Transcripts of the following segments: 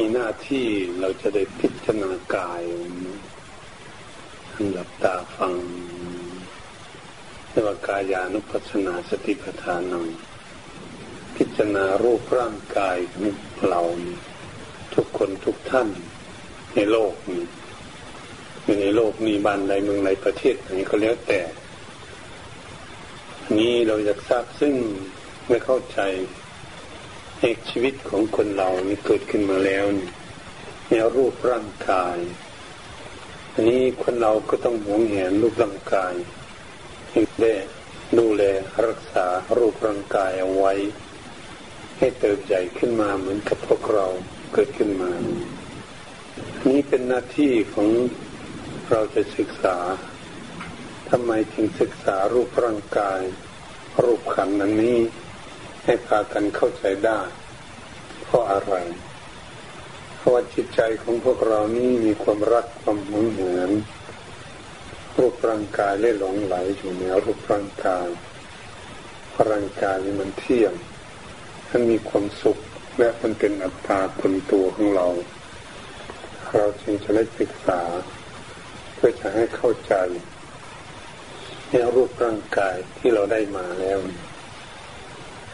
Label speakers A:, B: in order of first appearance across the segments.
A: มีหน้าที่เราจะได้พิจารณากายหลับตาฟังเรียกว่ากายานุปัสสนาสติปัฏฐานังพิจารณารูปร่างกายของเราทุกคนทุกท่านในโลกนี้ในโลกนี้บ้านใดเมืองใดประเทศไหนก็แล้วแต่ นี้เราอยากทราบซึ่งไม่เข้าใจ เหตุชีวิตของคนเรานี่เกิดขึ้นมาแล้วนี่แนรูปร่างกาย อันนี้คนเราก็ต้องหวงแหนรูปร่างกายได้ดูแลรักษารูปร่างกายเอาไว้ ให้เติบใหญ่ขึ้นมาเหมือนกับพวกเราเกิดขึ้นมา นี้เป็นหน้าที่ของเราจะศึกษาทำไมจึงศึกษารูปร่างกาย รูปขันนั้นนี้ ให้พากันเข้าใจได้เพราะอะไร เพราะว่าจิตใจของพวกเรานี่มีความรักความหวงแหนรูปร่างกายเล่หลงไหลอยู่ในรูปร่างกายร่างกายนี่มันเที่ยงมันมีความสุขและมันเป็นอัตตาคนตัวของเรา เราจึงจะได้ศึกษา เพื่อจะให้เข้าใจในรูปร่างกายที่เราได้มาแล้ว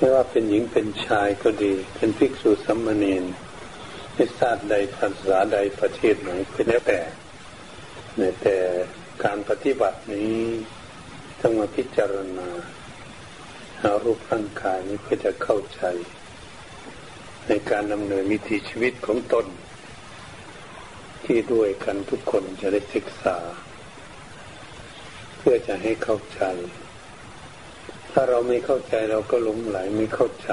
A: ไม่ว่าเป็นหญิงเป็นชายก็ดี เป็นภิกษุสัมมาเนนในศาสตร์ใดภาษาใดประเทศไหนก็แล้วแต่แต่การปฏิบัตินี้ต้องมาพิจารณาหารูปร่างกายนี้เพื่อจะเข้าใจ ในการดำเนินวิถีชีวิตของตน ที่ด้วยกันทุกคนจะได้ศึกษา เพื่อจะให้เข้าใจ ถ้าเราไม่เข้าใจเราก็หลงไหลไม่เข้าใจ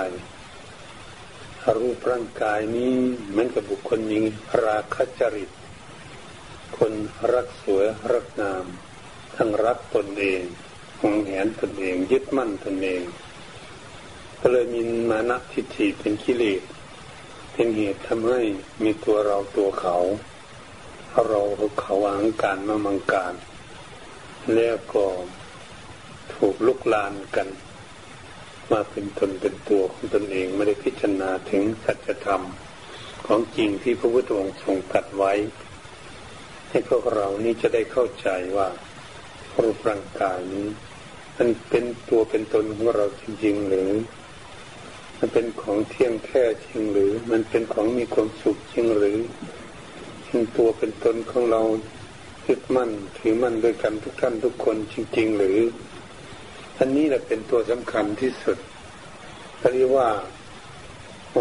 A: รูปร่างกายนี้เหมือนกับบุคคลมีราคะจริต คนรักสวยรักงาม ทั้งรักตนเองหวงแหนตนเองยึดมั่นตนเอง ก็เลยมีมานะทิฏฐิเป็นกิเลสเป็นเหตุทำให้มีตัวเราตัวเขา เราเขาวางการมามังการ แล้วก็ ถูกลุกลานกัน มาเป็นตนเป็นตัวของตนเองไม่ได้พิจารณาถึงสัจธรรมของจริงที่พระพุทธองค์ทรงตัดไว้ ให้พวกเรานี้จะได้เข้าใจว่ารูปร่างกายนี้ มันเป็นตัวเป็นตนของเราจริงๆหรือ มันเป็นของเที่ยงแท้จริงหรือ มันเป็นของมีความสุขจริงหรือเป็นตัวเป็นตนของเรายึดมั่นถือมั่นด้วยกันทุกท่านทุกคนจริง ๆ หรือ อันนี้แหละเป็นตัวสำคัญที่สุดเรียกว่า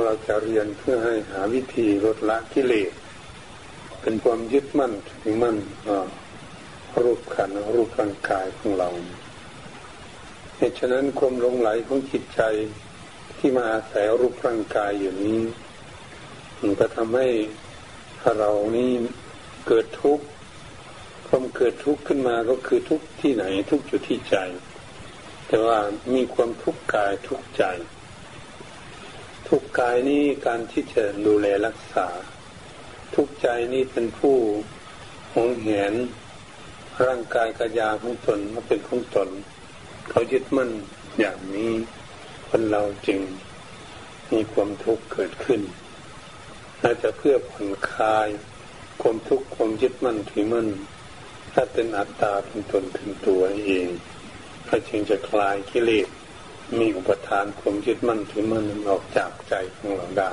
A: เราจะเรียนเพื่อให้หาวิธีลดละกิเลสเป็นความยึดมั่นถือมั่นรูปขันรูปร่างกายของเราเหตุฉะนั้นความหลงไหลของจิตใจที่มาอาศัยรูปร่างกายอยู่นี้มันก็ทำให้เรานี้เกิดทุกข์ความเกิดทุกข์ขึ้นมาก็คือทุกข์ที่ไหนทุกข์อยู่ที่ใจ แต่ว่ามีความทุกข์กายทุกใจ ทุกกายนี้การที่จะดูแลรักษา ทุกใจนี้เป็นผู้หงแหนร่างกายกายาของตนมาเป็นของตน เขายึดมั่นอย่างนี้คนเราจึงมีความทุกข์เกิดขึ้นน่าจะเพื่อผ่อนคลายความทุกข์ความยึดมั่นถือมั่นถ้าเป็นอัตตาเป็นตนเป็นตัวเอง ก็จึงจะคลายกิเลสมีอุปทานความยึดมั่นถือมั่นออกจากใจของเราได้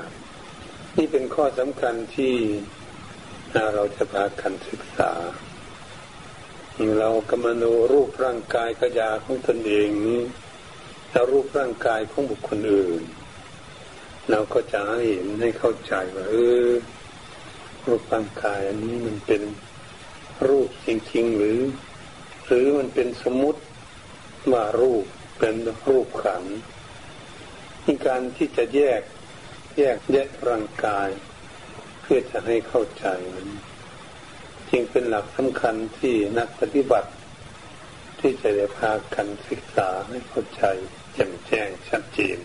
A: นี่เป็นข้อสำคัญที่เราจะพากันศึกษา เรากำลังดูรูปร่างกายกระยาของตนเองนี้แล้วรูปร่างกายของบุคคลอื่น เราก็จะเห็นให้เข้าใจว่าเออรูปร่างกายอันนี้มันเป็นรูปจริงๆหรือ หรือมันเป็นสมมติ ว่ารูปเป็นรูปขันการที่จะแยกแยกแยกร่างกาย เพื่อจะให้เข้าใจมันจึงเป็นหลักสำคัญที่นักปฏิบัติ ที่จะได้พากันศึกษาให้เข้าใจแจ่มแจ้งชัดเจน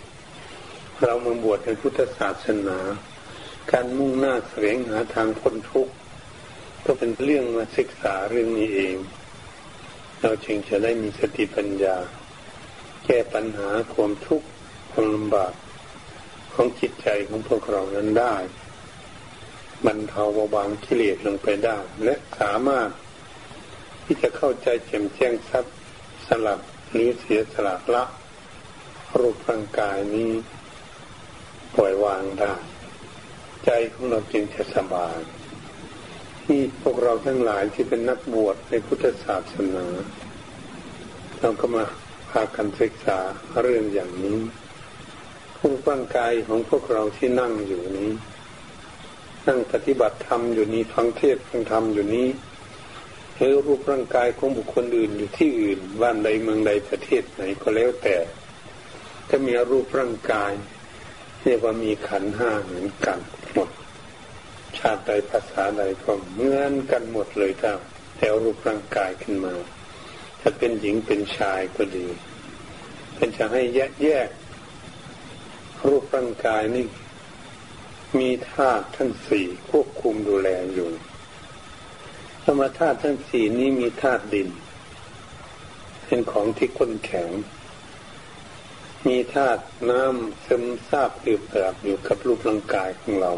A: เรามาบวชในพุทธศาสนา การมุ่งหน้าแสวงหาทางพ้นทุกข์ก็เป็นเรื่องมาศึกษาเรื่องนี้เอง เราจึงจะได้มีสติปัญญา แก้ปัญหาความทุกข์ความลำบากของจิตใจของพวกเรานั้นได้บรรเทาเบาบางกิเลสลงไปได้ และสามารถที่จะเข้าใจแจ่มแจ้งทรัพย์สลับหรือเสียสละละรูปร่างกายนี้ปล่อยวางได้ ใจของเราจึงจะสบาย ที่พวกเราทั้งหลายที่เป็นนักบวชในพุทธศาสนา เราก็มาพากันศึกษาเรื่องอย่างนี้รูปร่างกายของพวกเราที่นั่งอยู่นี้ นั่งปฏิบัติธรรมอยู่นี้ฟังเทศฟังธรรมอยู่นี้หรือรูปร่างกายของบุคคลอื่นอยู่ที่อื่นบ้านใดเมืองใดประเทศไหนก็แล้วแต่ถ้ามีรูปร่างกายเรียกว่ามีขันห้าเหมือนกันหมด ชาติใดภาษาใดก็เหมือนกันหมดเลยถ้าแต่รูปร่างกายขึ้นมา ถ้าเป็นหญิงเป็นชายก็ดีเป็นจะให้แยกแยก รูปร่างกายนี่มีธาตุทั้งสี่ควบคุมดูแลอยู่ธรรมธาตุทั้งสี่นี้มีธาตุดิน เป็นของที่ข้นแข็ง มีธาตุน้ำซึมซาบอืบแบบอยู่กับรูปร่างกายของเรา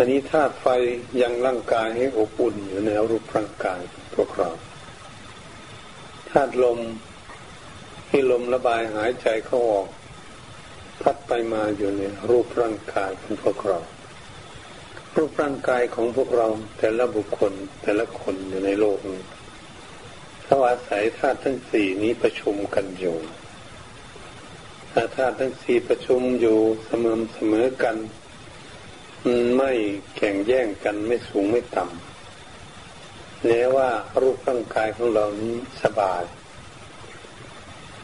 A: อันนี้ธาตุไฟยังร่างกายให้อบอุ่นอยู่ในรูปร่างกายพวกเราธาตุลมที่ลมระบายหายใจเข้าออก พัดไปมาอยู่ในรูปร่างกายของพวกเรา รูปร่างกายของพวกเราแต่ละบุคคลแต่ละคนอยู่ในโลกนี้ถ้าอาศัยธาตุทั้งสี่นี้ประชุมกันอยู่ถ้าธาตุทั้งสี่ประชุมอยู่เสมอเสมอกัน ไม่แข่งแย่งกันไม่สูงไม่ต่ำแม้ว่ารูปร่างกายของเรานี้สบาย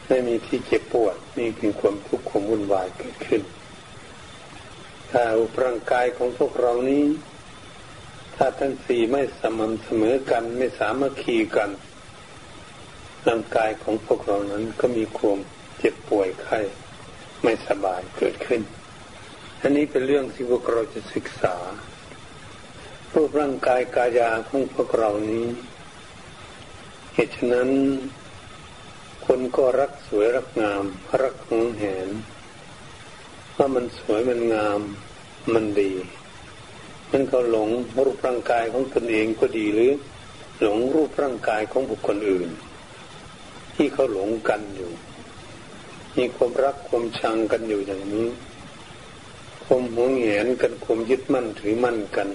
A: ไม่มีที่เจ็บปวดนี่คือความทุกข์ความวุ่นวายเกิดขึ้น ถ้าอุปร่างกายของพวกเรานี้ ถ้าทั้งสี่ไม่สม่ำเสมอกันไม่สามัคคีกัน ร่างกายของพวกเรานั้นก็มีความเจ็บป่วยไข้ไม่สบายเกิดขึ้น อันนี้เป็นเรื่องที่พวกเราจะศึกษารูปร่างกายกายาของพวกเรานี้เหตุฉะนั้น คนก็รักสวยรักงาม รักหงแหนว่ามันสวยมันงาม มันดี มันเขาหลงรูปร่างกายของตนเองก็ดีหรือ หลงรูปร่างกายของบุคคลอื่น ที่เขาหลงกันอยู่ มีความรักความชังกันอยู่อย่างนี้ ความหวงแหนกันความยึดมั่นถือมั่นกัน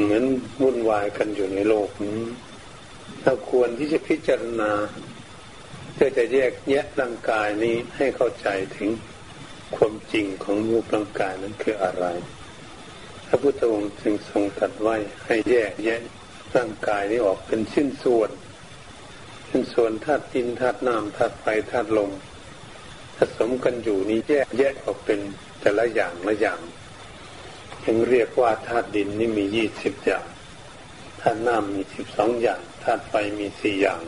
A: เหมือนวุ่นวายกันอยู่ในโลกนี้เราควรที่จะพิจารณาเพื่อจะแยกแยะร่างกายนี้ให้เข้าใจถึงความจริงของรูปร่างกายนั้นคืออะไร พระพุทธองค์จึงทรงตรัสไว้ให้แยกแยะร่างกายนี้ออกเป็นชิ้นส่วนเป็นส่วนธาตุดินธาตุน้ำธาตุไฟธาตุลมผสมกันอยู่นี้แยกแยกออกเป็น แต่ละอย่างละอย่างยังเรียกว่าธาตุดินนี่มียี่สิบอย่างธาตุน้ำมีสิบสองอย่างธาตุไฟมีสี่อย่าง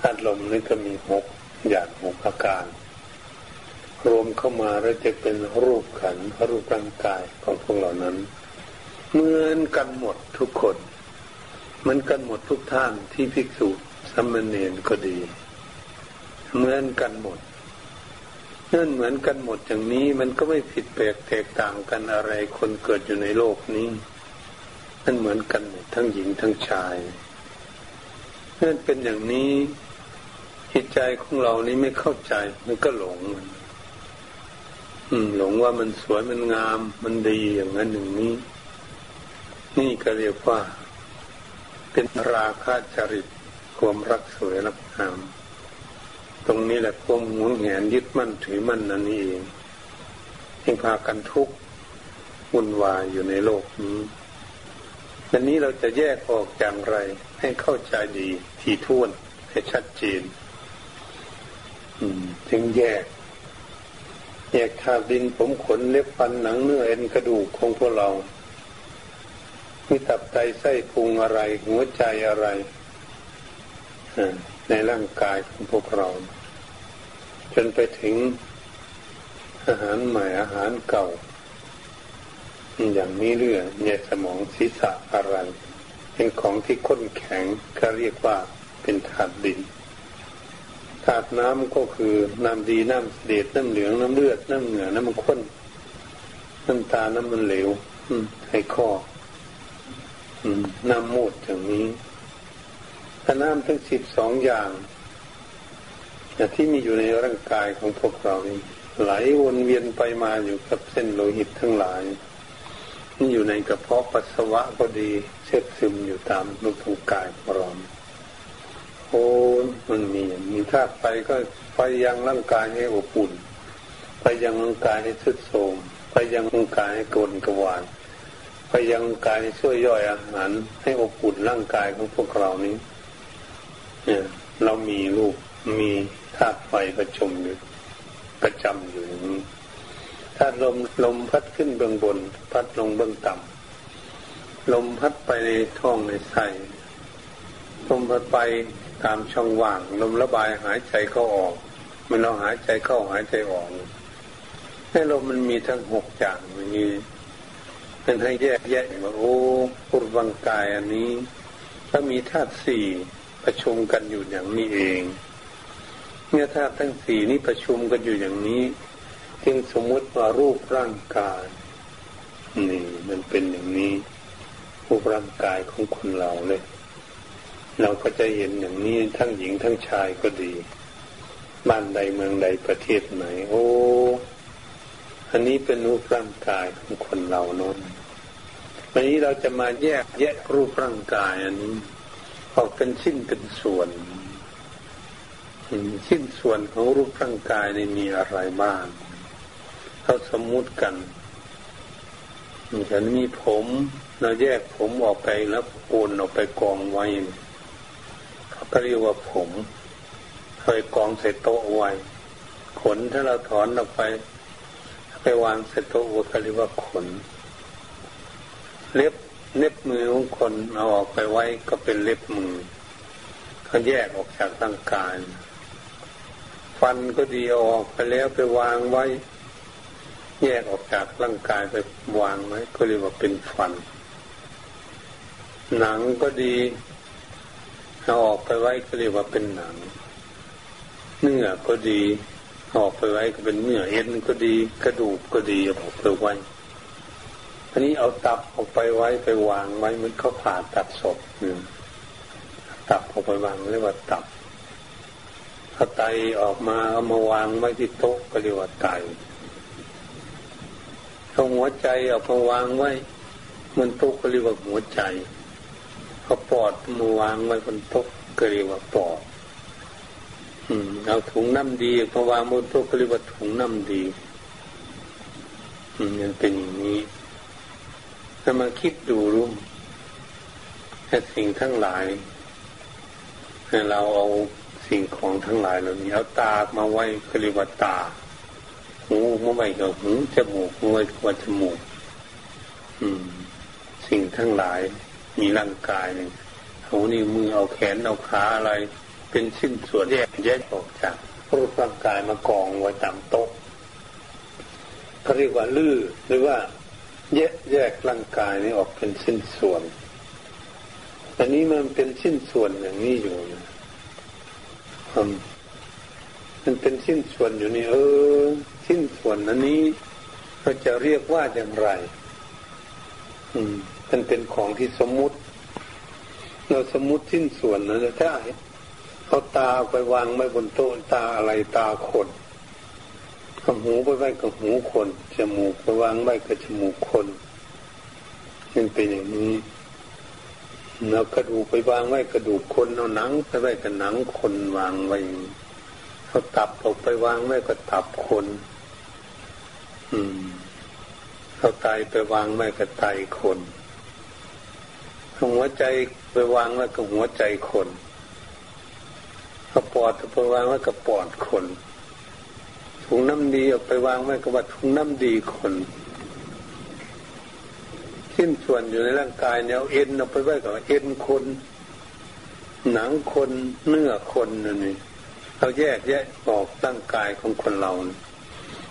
A: ธาตุลมนี่ก็มีหกอย่างหกอาการ รวมเข้ามาแล้วจะเป็นรูปขันรูปร่างกายของพวกเหล่านั้น เหมือนกันหมดทุกคนเหมือนกันหมดทุกท่านที่ภิกษุสมณเณรก็ดี เหมือนกันหมด นั่นเหมือนกันหมดอย่างนี้มันก็ไม่ผิดแปลกแตกต่างกันอะไร คนเกิดอยู่ในโลกนี้นั่นเหมือนกันทั้งหญิงทั้งชายนั่นเป็นอย่างนี้จิตใจของเรานี้ไม่เข้าใจ มันก็หลงอืมหลงว่ามันสวยมันงาม มันดีอย่างนั้นอย่างนี้ นี่ก็เรียกว่า เป็นราคะจริตความรักสวยรักงาม ตรงนี้แหละความหวงแหนยึดมั่นถือมั่นนั่นเองที่พากันทุกข์วุ่นวายอยู่ในโลกนี้อันนี้เราจะแยกออกอย่างไร ให้เข้าใจดีทีท่วนให้ชัดเจนจึงแยก แยกธาตุดินผมขนเล็บฟันหนังเนื้อเอ็นกระดูกของพวกเรามีตับไตไส้พุงอะไร หัวใจอะไรในร่างกายของพวกเรา จนไปถึงอาหารใหม่อาหารเก่า อย่างนี้เรื่องในสมองศีรษะอะไรเป็นของที่ข้นแข็งก็เรียกว่าเป็นธาตุดินธาตุน้ำก็คือน้ำดีน้ำเสด็จน้ำเหลืองน้ำเลือดน้ำเหนือน้ำมันข้นน้ำตาน้ำมันเหลวไขข้อน้ำมูดอย่างนี้ถ้าน้ำทั้งสิบสองอย่าง ที่มีอยู่ในร่างกายของพวกเรานี่ไหลวนเวียนไปมาอยู่กับเส้นโลหิตทั้งหลายนี่อยู่ในกระเพาะปัสสาวะก็ดีเช็ดซึมอยู่ตามรูปทางกายของเราโอ้มันมีมีธาตุไฟก็ไฟยังร่างกายให้อบอุ่น ไปยังร่างกายให้สุดโทมไปยังร่างกายให้กลนกระวานไปยังกายช่วยย่อยอาหารให้อบอุ่นร่างกายของพวกเรานี้ เนี่ย เรามีรูปมี ธาตุไฟประชุมอยู่ประจำอยู่อย่างนี้ถ้าลมลมพัดขึ้นเบื้องบน พัดลงเบื้องต่ำลมพัดไปในท้องในไส้ลมพัดไปตามช่องว่าง ลมระบายหายใจเข้าออก มันเราหายใจเข้าหายใจออกให้ลมมันมีทั้งหกอย่างมันมีมันให้แยกแยะว่าโอ้ปุรวังกายอันนี้ ถ้ามีธาตุสี่ประชุมกันอยู่อย่างนี้เอง เมื่อธาตุทั้งสี่นี้ประชุมกันอยู่อย่างนี้ จึงสมมติว่ารูปร่างกายนี่มันเป็นอย่างนี้รูปร่างกายของคนเราเลย เราก็จะเห็นอย่างนี้ทั้งหญิงทั้งชายก็ดี บ้านใดเมืองใดประเทศไหน โอ้อันนี้เป็นรูปร่างกายของคนเราน้นวันนี้เราจะมาแยกแยกรูปร่างกายอันนี้ออกเป็นชิ้นเป็นส่วน ชิ้นส่วนของรูปร่างกายในมีอะไรบ้างเขาสมมุติกันฉันมีผมเราแยกผมออกไปแล้วโอนออกไปกองไว้เขาก็เรียกว่าผมเคยกองใส่โต๊ะไว้ขนถ้าเราถอนออกไป ไปวางใส่โต๊ะก็เรียกว่าขน เล็บเล็บมือของคนเอาออกไปไว้ก็เป็นเล็บมือเขาแยกออกจากร่างกาย ฟันก็ดีออกไปแล้วไปวางไว้ แยกออกจากร่างกายไปวางไว้ ก็เรียกว่าเป็นฟัน หนังก็ดีเอาออกไปไว้ก็เรียกว่าเป็นหนัง เนื้อก็ดีออกไปไว้ก็เป็นเนื้อเอ็นก็ดีกระดูกก็ดีออกไปไว้อันนี้เอาตับออกไปไว้ไปวางไว้มันเขาผ่าตัดศพตับออกไปวางเรียกว่าตับ ถ้าไตออกมาเอามาวางไว้ที่โต๊ะก็เรียกว่าไตเอาหัวใจออกมาวางไว้มันโต๊ะก็เรียกว่าหัวใจเอาปอดมาวางไว้บนโต๊ะก็เรียกว่าปอดเอาถุงน้ำดีมาวางบนโต๊ะก็เรียกว่าถุงน้ำดีมันเป็นอย่างนี้ถ้ามาคิดดูรู้แค่สิ่งทั้งหลายเราเอา สิ่งของทั้งหลายเหล่านี้เอาตามาไว้ก็เรียกว่าตาหูมาไว้กับหูจมูกมาไว้กับจมูก อืม สิ่งทั้งหลาย มีร่างกายหนึ่งเอานิ้วมือเอาแขนเอาขาอะไร เป็นชิ้นส่วนแยกแยกออกจากรูปร่างกายมากองไว้ตามโต๊ะเขาเรียกว่าลื้อหรือว่า แยกแยกร่างกายนี้ออกเป็นชิ้นส่วนอันนี้มันเป็นชิ้นส่วนอย่างนี้อยู่นะ มันเป็นชิ้นส่วนอยู่นี่เออชิ้นส่วนอันนี้เราจะเรียกว่าอย่างไร อืมมันเป็นของที่สมมุติ เราสมมุติชิ้นส่วนนะถ้าเอาตาไปวางไว้บนโต๊ะตาอะไรตาคนกับหูไปไว้กับหูคนจมูกไปวางไว้กับจมูกคนมันเป็นอย่างนี้ เอากระดูกไปวางไว้กระดูกคนเอาหนังไปไว้กับหนังคนวางไว้เอาตับออกไปวางไว้กับตับคน อืมเอาไตไปวางไว้กับไตคนหัวใจไปวางไว้กับหัวใจคนเอาปอดไปวางไว้กับปอดคนถุงน้ำดีเอาไปวางไว้กับว่าถุงน้ำดีคน ชิ้นส่วนอยู่ในร่างกายเนี่ยเอ็นเอาไปไว้กับเอ็นคน หนังคนเนื้อคนนี่เราแยกแยะออกร่างกายของคนเรา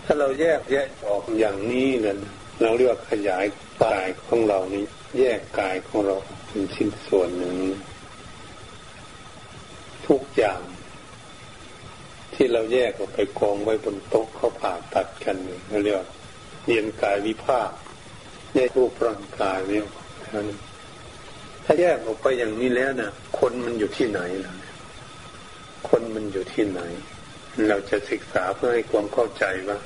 A: ถ้าเราแยกแยะออกอย่างนี้เนี่ยเราเรียกขยายกายของเรานี้ แยกกายของเราเป็นชิ้นส่วนหนึ่งทุกอย่างที่เราแยกออกไปกองไว้บนโต๊ะเขาผ่าตัดกันเราเรียกเรียนกายวิภาค ในรูปร่างกายเนี่ยถ้าแยกออกไปอย่างนี้แล้วนะคนมันอยู่ที่ไหนล่ะคนมันอยู่ที่ไหน เราจะศึกษาเพื่อให้ความเข้าใจว่า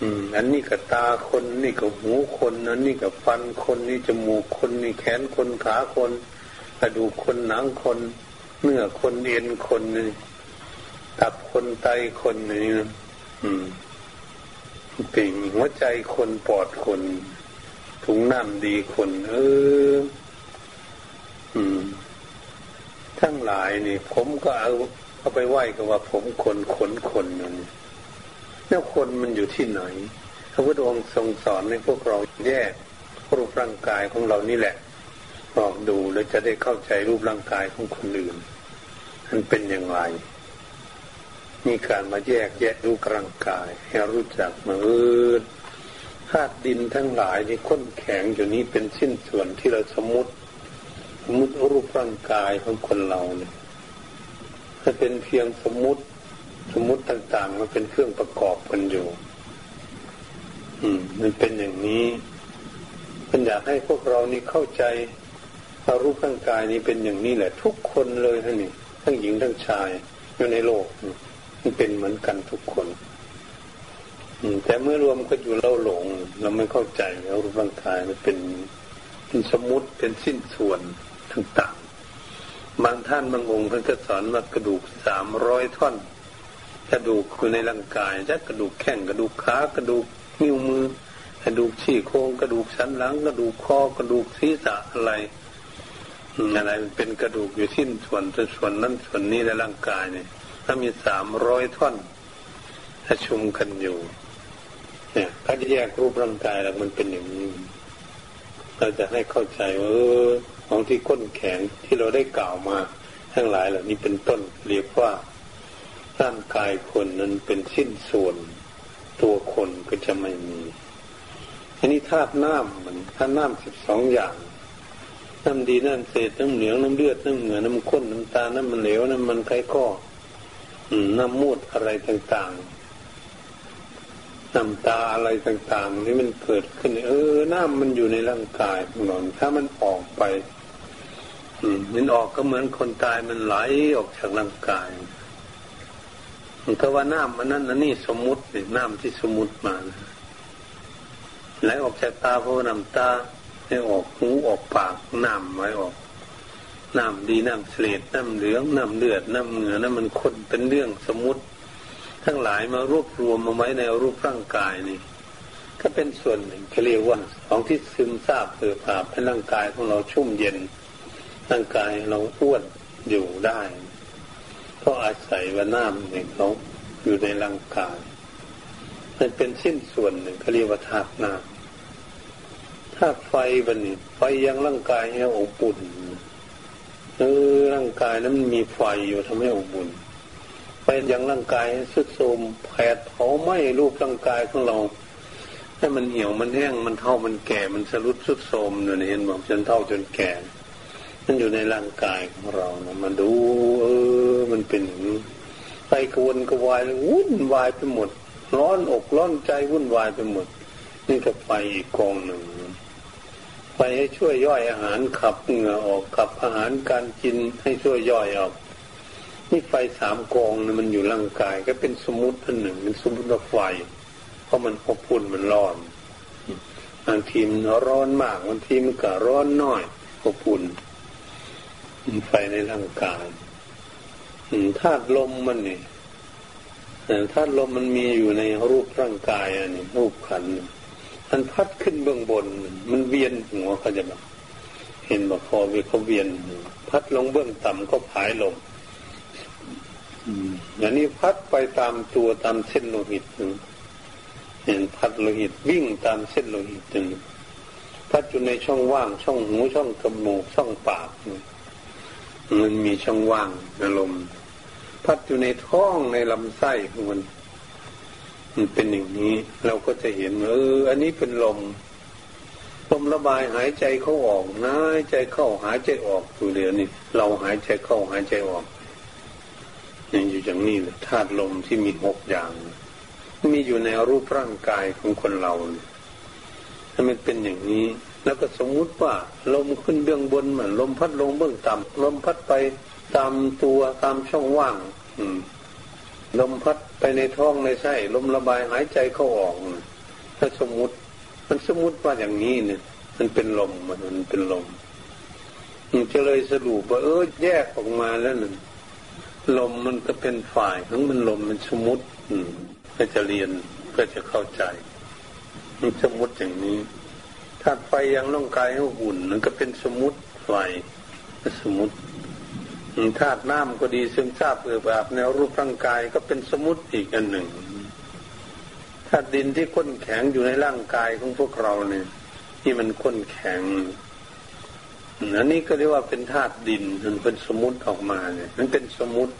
A: อืม อันนี้กับตาคนนี่กับหูคนอันนี้กับฟันคนนี่จมูกคนนี่แขนคนขาคนกระดูกคนหนังคนเนื้อคนเอ็นคนนี่ตับคนไตคนนี่อืมปิ่งหัวใจคนปอดคน ถุงน้ำดีคนเอออืม ทั้งหลายนี่ ผมก็เอาเอาไปไหว้กับว่าผมคนขนคนนั่นแล้วคนมันอยู่ที่ไหนพระพุทธองค์ทรงสอนให้พวกเราแยกรูปร่างกายของเรานี่แหละลองดูแล้วจะได้เข้าใจรูปร่างกายของคนอื่นมันเป็นอย่างไร มีการมาแยกแยะรูปร่างกาย ให้รู้จักมือ ธาตุดินทั้งหลายนี่ข้นแข็งอยู่นี้เป็นสิ้นส่วนที่เราสมมติสมมติรูปร่างกายของคนเราเนี่ยถ้าเป็นเพียงสมมติสมมติต่างๆมันเป็นเครื่องประกอบกันอยู่ อืม มันเป็นอย่างนี้มันอยากให้พวกเรานี่เข้าใจว่ารูปร่างกายนี้เป็นอย่างนี้แหละ ทุกคนเลยท่านนี่ทั้งหญิงทั้งชายอยู่ในโลกมันเป็นเหมือนกันทุกคน แต่เมื่อรวมก็อยู่เล่าหลง เราไม่เข้าใจแล้วรูปร่างกายมันเป็นเป็นสมมติเป็นสิ้นส่วนต่างๆบางท่านบางองค์ท่านก็สอนว่ากระดูกสามร้อยท่อน กระดูกคือในร่างกายจะกระดูกแข้งกระดูกขากระดูกนิ้วมือ กระดูกชี้โครงกระดูกสันหลัง กระดูกคอกระดูกศีรษะอะไรอะไรเป็นกระดูกอยู่สิ้นส่วนส่วนนั้นส่วนนี้ในร่างกายเนี่ยถ้ามีสามร้อยท่อนประชุมกันอยู่ เนี่ยถ้าจะแยกรูปร่างกายแล้วมันเป็นอย่างนี้ เราจะให้เข้าใจว่าของที่ก้นแข็งที่เราได้กล่าวมาทั้งหลายเหล่านี้เป็นต้นเรียกว่าร่างกายคนนั้นเป็นสิ้นส่วน ตัวคนก็จะไม่มีอันนี้ธาตุน้ำมันธาตุน้ำสิบสองอย่างน้ำดีน้ำเศษน้ำเหลืองน้ำเลือดน้ำเหงื่อน้ำข้นน้ำตา น้ำมันเหลวน้ำมันไขข้อน้ำมูดอะไรต่างๆ น้ำตาอะไรต่างๆที่มันเกิดขึ้น เออน้ำมันอยู่ในร่างกายของเราถ้ามันออกไปมันออกก็เหมือนคนตายมันไหลออกจากร่างกายมันก็ว่าน้ำมันนั่นนี่สมมุติน้ำที่สมมุติมาไหลออกจากตาเพราะน้ำตาให้ออกหูออกปากน้ำไว้ออกน้ำดีน้ำเสลดน้ำเหลืองน้ำเลือดน้ำเหงื่อน้ำมันคนเป็นเรื่องสมมติ ทั้งหลายมารวบรวมมาไว้ในรูปร่างกายนี่ ก็เป็นส่วนหนึ่งเขาเรียกว่าของที่ซึมซาบเปื่อผาให้ร่างกายของเราชุ่มเย็น ร่างกายเราอ้วนอยู่ได้เพราะอาศัยว่าน้ำเนี่ยเขาอยู่ในร่างกายมันเป็นสิ้นส่วนหนึ่งเขาเรียกว่าธาตุน้ำธาตุไฟบันนี้ไฟยังร่างกายให้อบอุ่นเออร่างกายนั้นมีไฟอยู่ทำให้อบอุ่น ฟยังร่างกายสุดโทมแผดเผาไหม้รูปร่างกายของเราให้มันเหี่ยวมันแห้งมันเท่ามันแก่มันสรุดสุดโทมเนี่ยเห็นบอกจนเท่าจนแก่มันอยู่ในร่างกายของเรานะมาดู เออ มันเป็นไปกวนกวายวุ่นวายไปหมด ร้อนอกร้อนใจวุ่นวายไปหมด นี่ก็ไฟอีกกองหนึ่งไปให้ช่วยย่อยอาหารขับเหงื่อออกขับอาหารการกินให้ช่วยย่อยออก นี่ไฟสามกองนะมันอยู่ร่างกาย ก็เป็นสมุติอันหนึ่งเป็นสมุติไฟ เพราะมันอบอุ่นมันร้อนบางทีมันร้อนมากบางทีมันก็ร้อนน้อยอบอุ่นไฟในร่างกายธาตุลมมันนี่ธาตุลมมันมีอยู่ในรูปร่างกายอันนี้รูปขันมันพัดขึ้นเบื้องบน มันเวียนหัวเขาจะบอกเห็นบอกคอเวเขาเวียน พัดลงเบื้องต่ำก็ผายลง อย่างนี้พัดไปตามตัวตามเส้นโลหิตหนึ่งเห็นพัดโลหิตวิ่งตามเส้นโลหิตหนึ่งพัดอยู่ในช่องว่าง ช่องหูช่องกระมูกช่องปากมันมีช่องว่างอารมณ์พัดอยู่ในท้องในลำไส้ของมันมันเป็นอย่างนี้ เราก็จะเห็นเออ อันนี้เป็นลมลมระบายหายใจเข้าออกนะหายใจเข้าหายใจออกอยู่เดียวนี่เราหายใจเข้าหายใจออก นี่อยู่อย่างนี้ธาตุลมที่มีหกอย่างมีอยู่ในรูปร่างกายของคนเราถ้ามันเป็นอย่างนี้ แล้วก็สมมุติว่าลมขึ้นเบื้องบนเหมือนลมพัดลงเบื้องต่ำลมพัดไปตามตัวตามช่องว่าง อืม ลมพัดไปในท้องในไส้ลมระบายหายใจเข้าออกถ้าสมมติ มันสมมติว่าอย่างนี้เนี่ย มันเป็นลมมันเป็นลมจะเลยสรุปว่าเออแยกออกมาแล้วนั่น ลมมันก็เป็นฝ่ายทั้งมันลมมันสมมุติอืมเพื่อจะเรียนเพื่อจะเข้าใจมันสมมุติอย่างนี้ ถ้าไฟยังร่างกายให้หุ่นมันก็เป็นสมมุติไฟสมมุติธาตุน้ำก็ดีซึมซาบเอือแบบแนวรูปร่างกายก็เป็นสมุติอีกอันหนึ่งธาตุดินที่ข้นแข็งอยู่ในร่างกายของพวกเราเนี่ยที่มันข้นแข็ง อันนี้ก็เรียกว่าเป็นธาตุดินมันเป็นสมุติออกมาเนี่ย มันเป็นสมุติ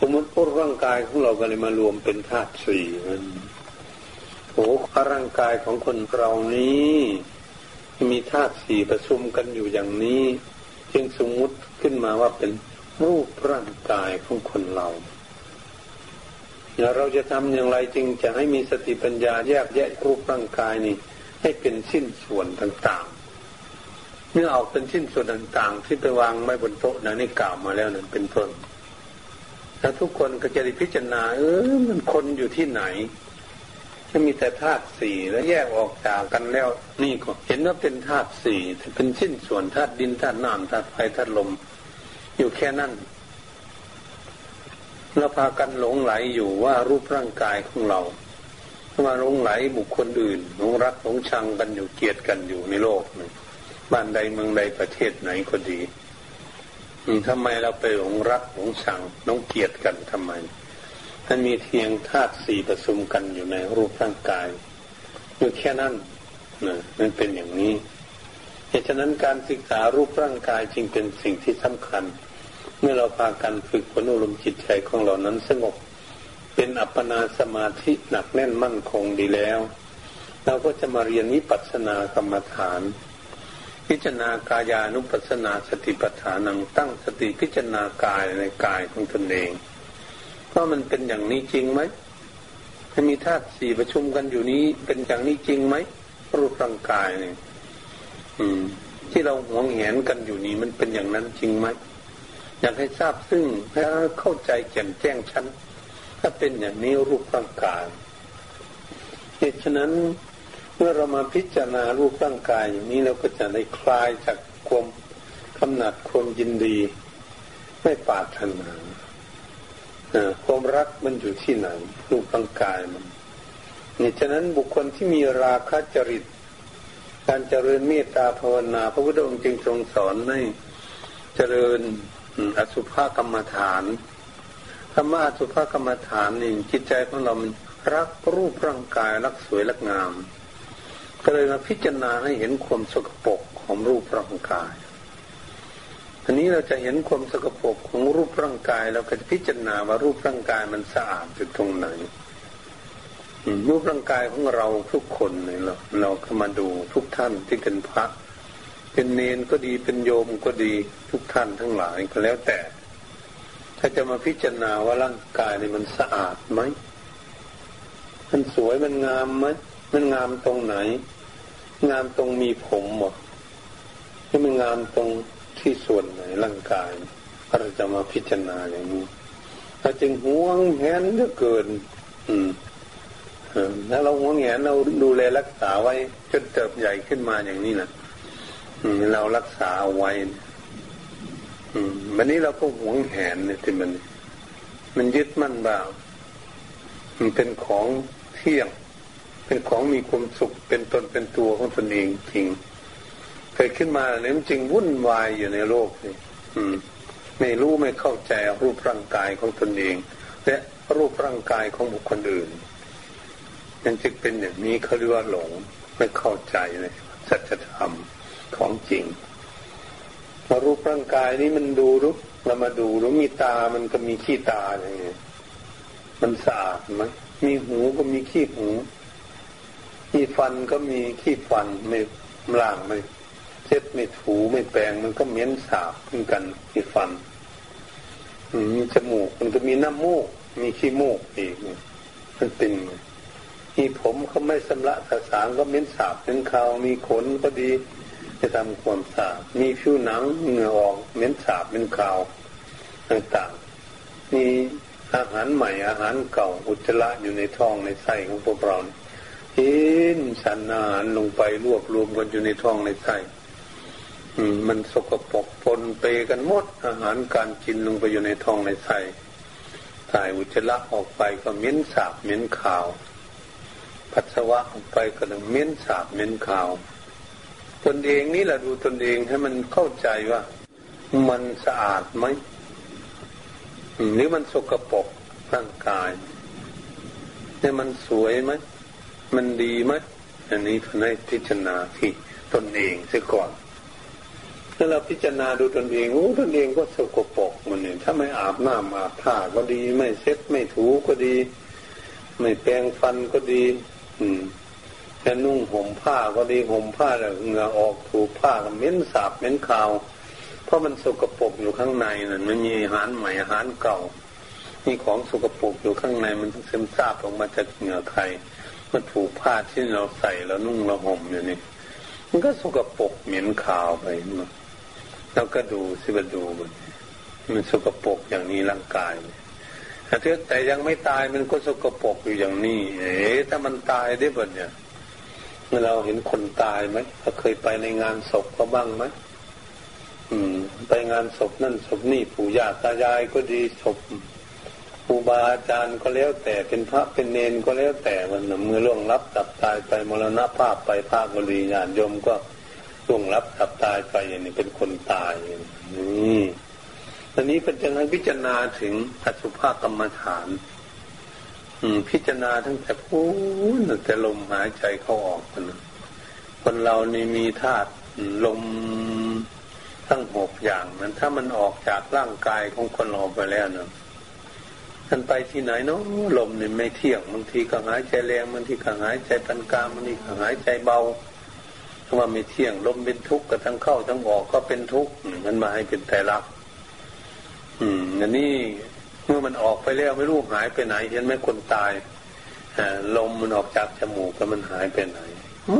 A: สมมติพวกร่างกายของเราก็เลยมารวมเป็นธาตุสี่มันโอ้ร่างกายของคนเรานี้ มีธาตุสี่ประชุมกันอยู่อย่างนี้ จึงสมมุติขึ้นมาว่าเป็นรูปร่างกายของคนเราเราจะทำอย่างไรจึงจะให้มีสติปัญญาแยกแยะรูปร่างกายนี้ให้เป็นชิ้นส่วนต่าง เมื่อออกเป็นชิ้นส่วนต่างๆ ที่ไปวางไว้บนโต๊ะนะนี่กล่าวมาแล้วนั่นเป็นต้นแล้วทุกคนก็จะได้พิจารณาเออมันคนอยู่ที่ไหนจะมีแต่ธาตุสี่แล้วแยกออกจากกันแล้ว นี่ก็เห็นว่าเป็นธาตุสี่เป็นชิ้นส่วนธาตุดินธาตุน้ำธาตุไฟธาตุลม อยู่แค่นั้นเราพากันหลงไหลอยู่ว่ารูปร่างกายของเรามาหลงไหลบุคคลอื่นหลงรักหลงชังกันอยู่เกลียดกันอยู่ในโลกนี่ บ้านใดเมืองใดประเทศไหนก็ดีทำไมเราไปหลงรักหลงชังหลงเกลียดกันทำไมมันมีเทียงธาตุสี่ผสมกันอยู่ในรูปร่างกายอยู่แค่นั้นนะมันเป็นอย่างนี้เหตุฉะนั้นการศึกษารูปร่างกายจึงเป็นสิ่งที่สำคัญ เมื่อเราพากันฝึกฝนอารมณ์จิตใจของเรานั้นสงบ เป็นอัปปนาสมาธิหนักแน่นมั่นคงดีแล้ว เราก็จะมาเรียนวิปัสสนากรรมฐาน พิจารณากายานุปัสสนาสติปัฏฐานังตั้งสติพิจารณากายในกายของตนเองว่ามันเป็นอย่างนี้จริงไหมถ้มีธาตุสี่ประชุมกันอยู่นี้เป็นอย่างนี้จริงไหมรูปร่างกายเนี่ยอืม ที่เราหวงแหนกันอยู่นี้มันเป็นอย่างนั้นจริงไหมอยากให้ทราบซึ่งให้เข้าใจแจ่มแจ้งชั้นถ้าเป็นอย่างนี้รูปร่างกายเหตุฉะนั้น เมื่อเรามาพิจารณารูปร่างกายอย่างนี้เราก็จะได้คลายจากความกำหนัดความยินดี ไม่ปาถนาความรักมันอยู่ที่ไหนรูปร่างกายมันนี่ฉะนั้นบุคคลที่มีราคะจริต การเจริญเมตตาภาวนา พระพุทธองค์จึงทรงสอนให้เจริญอสุภกรรมฐานธรรมะอสุภกรรมฐานนี่จิตใจของเรามันรักรูปร่างกายรักสวยรักงาม ก็เลยมาพิจารณาให้เห็นความสกปรกของรูปร่างกายอันนี้เราจะเห็นความสกปรกของรูปร่างกายเราก็จะพิจารณาว่ารูปร่างกายมันสะอาดอยู่ตรงไหนรูปร่างกายของเราทุกคนเนี่ยเราเราเข้ามาดูทุกท่านที่เป็นพระเป็นเนนก็ดีเป็นโยมก็ดีทุกท่านทั้งหลายก็แล้วแต่ ถ้าจะมาพิจารณาว่าร่างกายนี่มันสะอาดไหมมันสวยมันงามไหม มันงามตรงไหน งามตรงมีผมหรอที่มันงามตรงที่ส่วนไหนร่างกายเราจะมาพิจารณาอย่างนี้เราจึงห่วงแหนเหลือเกิน อืมถ้าเราห่วงแหนเราดูแลรักษาไว้จนเติบใหญ่ขึ้นมาอย่างนี้นะอืมเรารักษาเอาไว้วันนี้เราก็ห่วงแหนเนี่ยที่มัน มันยึดมั่นบ่ามันเป็นของเที่ยง เป็นของมีความสุขเป็นตนเป็นตัวของตนเองจริงเกิดขึ้นมาเนี่ยมันจึงวุ่นวายอยู่ในโลกนี่ไม่รู้ไม่เข้าใจรูปร่างกายของตนเอง และรูปร่างกายของบุคคลอื่นนั่นจึงเป็นอย่างนี้เขาเรียกว่าหลงไม่เข้าใจเลยสัจธรรมของจริงพอรูปร่างกายนี้มันดูรู้เรามาดูรู้มีตามันก็มีขี้ตาอย่างเงี้ยมันสะอาดไหมมีหูก็มีขี้หู มีฟันก็มีขี้ฟันไม่ล่างไม่เช็ดไม่ถูไม่แปรงมันก็เหม็นสาบเหมือนกันมีฟันมีจมูกมันก็มีน้ำมูก มีขี้มูกอีกมันเป็นมีผมเขาไม่สำระสะสางก็เหม็นสาบเหม็นขาวมีขนก็ดีจะทำความสะอาดมีผิวหนังเหงื่อออกเหม็นสาบเหม็นขาวต่างๆมีอาหารใหม่อาหารเก่าอุจจาระอยู่ในท้องในไส้ของพวกเราเห็นสันอาหารลงไปรวบรวมกันอยู่ในท้องในไส้มันสกปรกปนเปกันหมด อาหารการกินลงไปอยู่ในท้องในไส้ถ่ายอุจจาระออกไปก็เหม็นสาบเหม็นขาว ปัสสาวะออกไปก็เหม็นสาบเหม็นขาว ตนเองนี่แหละดูตนเองให้มันเข้าใจว่า มันสะอาดไหมหรือมันสกปรกร่างกายเนี่ยมันสวยไหม มันดีไหมอันนี้พให้พิจารณาที่ตนเองเสียก่อนถ้าเราพิจารณาดูตนเองโอ้ตนเองก็สกปรกมันเนี่ยถ้าไม่อาบน้ำอาบผ้าก็ดี ไม่เช็ดไม่ถูก็ดี ไม่แปรงฟันก็ดี อืมแค่นุ่งห่มผ้าก็ดีห่มผ้าแล้วเหงื่อออกถูผ้าก็เหม็นสาบเหม็นขาว เพราะมันสกปรกอยู่ข้างในนั่นมันมีอาหารใหม่อาหารเก่ามีของสกปรกอยู่ข้างในมันซึมซาบออกมาจากเหงื่อใคร มันถูกผ้าที่เราใส่แล้วนุ่งเราห่มอยู่นี่ มันก็สกปรกเหม็นขาวไปนะเราก็ดูสิบดูมันมันสกปรกอย่างนี้ร่างกายแต่แต่ยังไม่ตายมันก็สกปรกอยู่อย่างนี้ เอ๊ถ้ามันตายได้บ่เนี่ยเมื่อเราเห็นคนตายไหมเราเคยไปในงานศพก็บ้างไหมอืม ไปงานศพนั่นศพนี่ปู่ย่าตายายก็ดีศพ บาอาจารย์ก็แล้วแต่เป็นพระเป็นเนนก็แล้วแต่มันเมื่อล่วงรับตับตายไปมรณภาพไปภาคบริญาณยมก็ล่วงรับตับตายไปอย่างนี้เป็นคนตายนี่ตอนนี้เป็นจังให้พิจารณาถึงอสุภกรรมฐาน อืม พิจารณาตั้งแต่พูนแต่ลมหายใจเข้าออกคนคนเรานี่มีธาตุลมทั้งหกอย่างนั้นถ้ามันออกจากร่างกายของคนเราไปแล้วเนาะ ท่านไปที่ไหนเนาะลมเนี่ยไม่เที่ยงบางทีก็หายใจแรงบางทีก็หายใจปานกลางบางทีก็หายใจเบาถ้าว่าไม่เที่ยงลมเป็นทุกข์กับทั้งเข้าทั้งออกก็เป็นทุกข์มันมาให้เป็นแต่ละอืมอันนี้เมื่อมันออกไปแล้วไม่รู้หายไปไหนเห็นไหมคนตายลมมันออกจากจมูกแล้วมันหายไปไหน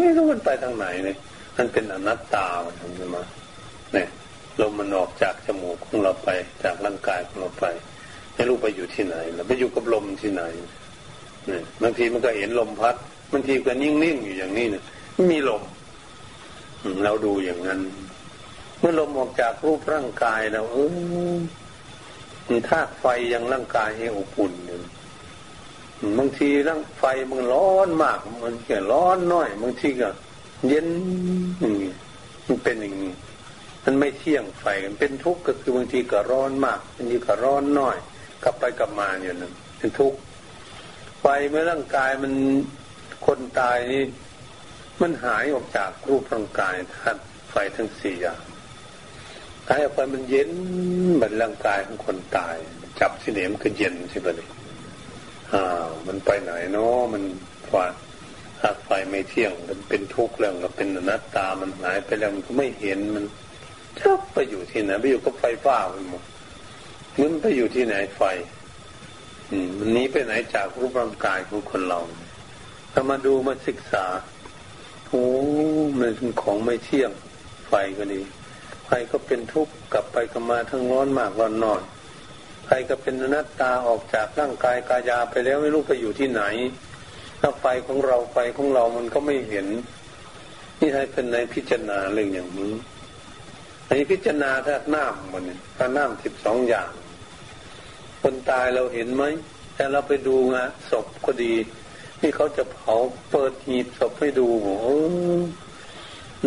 A: ไม่รู้มันไปทางไหนเลยมันเป็นอนัตตามันทำมาเนี่ยลมมันออกจากจมูกของเราไปจากร่างกายของเราไป ไม่รู้ไปอยู่ที่ไหนแล้วไปอยู่กับลมที่ไหนเนี่ยบางทีมันก็เห็นลมพัดบางทีก็นิ่งๆอยู่อย่างนี้เนี่ยไม่มีลมเราดูอย่างนั้น เมื่อลมออกจากรูปร่างกายแล้วเออธาตุไฟยังร่างกายให้อบอุ่นอยู่บางทีร่างไฟมันร้อนมากมันแค่ร้อนน้อยบางทีก็ เย็นอย่างนี้มันเป็นอย่างนี้มันไม่เที่ยงไฟมันเป็นทุกข์ก็คือบางทีก็ร้อนมากบางทีก็ร้อนน้อย กลับไปกลับมาอยู่นั่นเป็นทุกข์ไฟเมื่อร่างกายมันคนตายนี่มันหายออกจากรูปร่างกายธาตุไฟทั้งสี่อย่างหายออกไปมันเย็นเหมือนร่างกายของคนตาย จับที่เหนมคือเย็นใช่ไหมนี่อ้าวมันไปไหนเนาะมันฟาธาตุไฟไม่เที่ยงมันเป็นทุกข์แล้วก็เป็นอนัตตามันหายไปแล้วมันก็ไม่เห็นมันจะไปอยู่ที่ไหนไปอยู่กับไฟฟ้าไปหมด มันไปอยู่ที่ไหนไฟอืมมันนี้ไปไหนจากรูปร่างกายของคนเราถ้ามาดูมาศึกษาโอ้มันเป็นของไม่เที่ยงไฟก็ดีไฟก็เป็นทุกข์กลับไปกลับมาทั้งร้อนมากร้อนน้อยไฟก็เป็นอนัตตาออกจากร่างกายกายาไปแล้วไม่รู้ไปอยู่ที่ไหน ถ้าไฟของเราไฟของเรามันก็ไม่เห็น นี่ให้เป็นในพิจารณาเรื่องอย่างนี้ในพิจารณาถ้าน้ำมันถ้าน้ำสิบสองอย่าง คนตายเราเห็นไหมแต่เราไปดูงะศพก็ดี ที่เขาจะเผาเปิดหีบศพให้ดูโอ้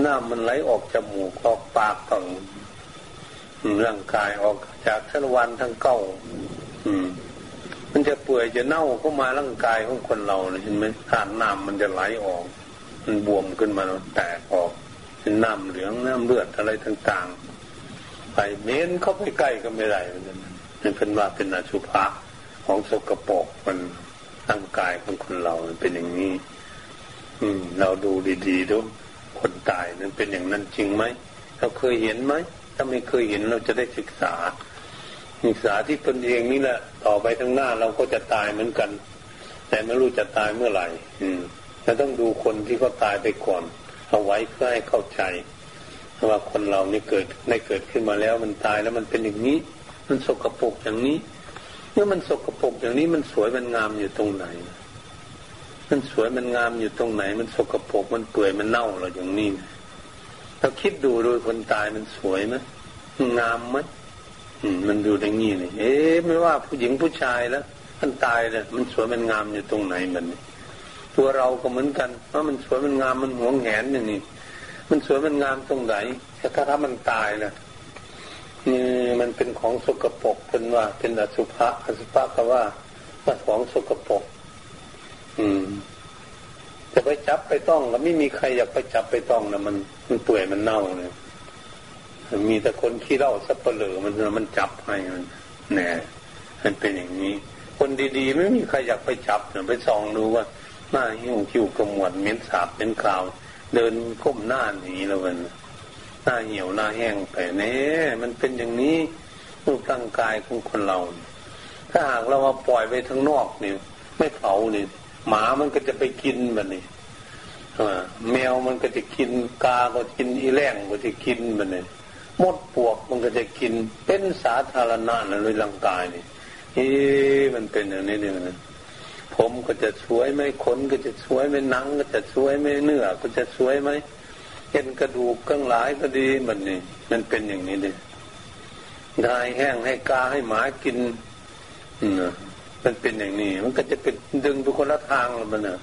A: น้ำมันไหลออกจมูกออกปากต่างร่างกายออกจากทวันทั้งเก้าอืม มันจะเปื่อยจะเน่าเข้ามาร่างกายของคนเราเห็นไหมทานน้ำมันจะไหลออก มันบวมขึ้นมาแตกออกเป็นน้ำเหลืองน้ำเลือดอะไรต่างๆ ไปเม้นเข้าไปใกล้ก็ไม่ได้มัน มันเป็นว่าเป็นอสุภะของสกปรกมันร่างกายของคนเราเป็นอย่างนี้ อืม เราดูดีๆดูคนตายนั้นเป็นอย่างนั้นจริงไหมเราเคยเห็นไหมถ้าไม่เคยเห็นเราจะได้ศึกษา ศึกษาที่ตนเองนี่แหละ ต่อไปทั้งหน้าเราก็จะตายเหมือนกัน แต่ไม่รู้จะตายเมื่อไหร่ อืมเราต้องดูคนที่เขาตายไปก่อนเอาไว้เพื่อให้เข้าใจว่าคนเรานี่เกิดได้เกิดขึ้นมาแล้วมันตายแล้วมันเป็นอย่างนี้ มันสกปรกอย่างนี้เมื่อมันสกปรกอย่างนี้มันสวยมันงามอยู่ตรงไหน มันสวยมันงามอยู่ตรงไหน มันสกปรกมันเปื่อยมันเน่าเราอย่างนี้เราคิดดูโดยคนตายมันสวยไหมงามไหมมันดูอย่างนี้เลยเอ๊ะไม่ว่าผู้หญิงผู้ชายแล้วมันตายเลยมันสวยมันงามอยู่ตรงไหนมันตัวเราก็เหมือนกันเพรามันสวยมันงามมันหวงแหนอย่างนี้มันสวยมันงามตรงไหนถ้าถ้ามันตายนะนี่ มันเป็นของสกปรกเป็นว่า เป็นอสุภะอสุภะก็ว่าว่าของสกปรกอืมจะไปจับไปต้องก็ไม่มีใครอยากไปจับไปต้องนะมันมันเปื่อยมันเน่าเนี่ยมีแต่คนขี้เล่าสับเปลือมันมันจับให้มันแน่มันเป็นอย่างนี้ คนดีๆ ไม่มีใครอยากไปจับเนี่ยไปส่องดูว่าหน้าหิ้วคิ้วกระมวดเหม็นสาบเป็นกาว เดินก้มหน้าหนีแล้วมัน น้าเหี่ยวหน้าแห้งไปเน่มันเป็นอย่างนี้รูปร่างกายของคนเรา ถ้าหากเรามาปล่อยไปทั้งนอกนี่ไม่เผาเนี่ยหมามันก็จะไปกินแบบนี้แมวมันก็จะกินกาก็กินอีแรงก็จะกินแบบนี้มดปวกมันก็จะกินเป็นสาธารณะนะในร่างกายนี่เอ๊มันเป็นอย่างนี้เนี่ยนะผมก็จะสวยไหมขนก็จะสวยไหมหนังก็จะสวยไหมเนื้อก็จะสวยไหม เห็นกระดูกกังหลายก็ดีมันนี่มันเป็นอย่างนี้เลยได้แห้งให้กาให้หมากินนะมันเป็นอย่างนี้ มันก็จะเป็นดึงไปคนละทางแล้วมันนะ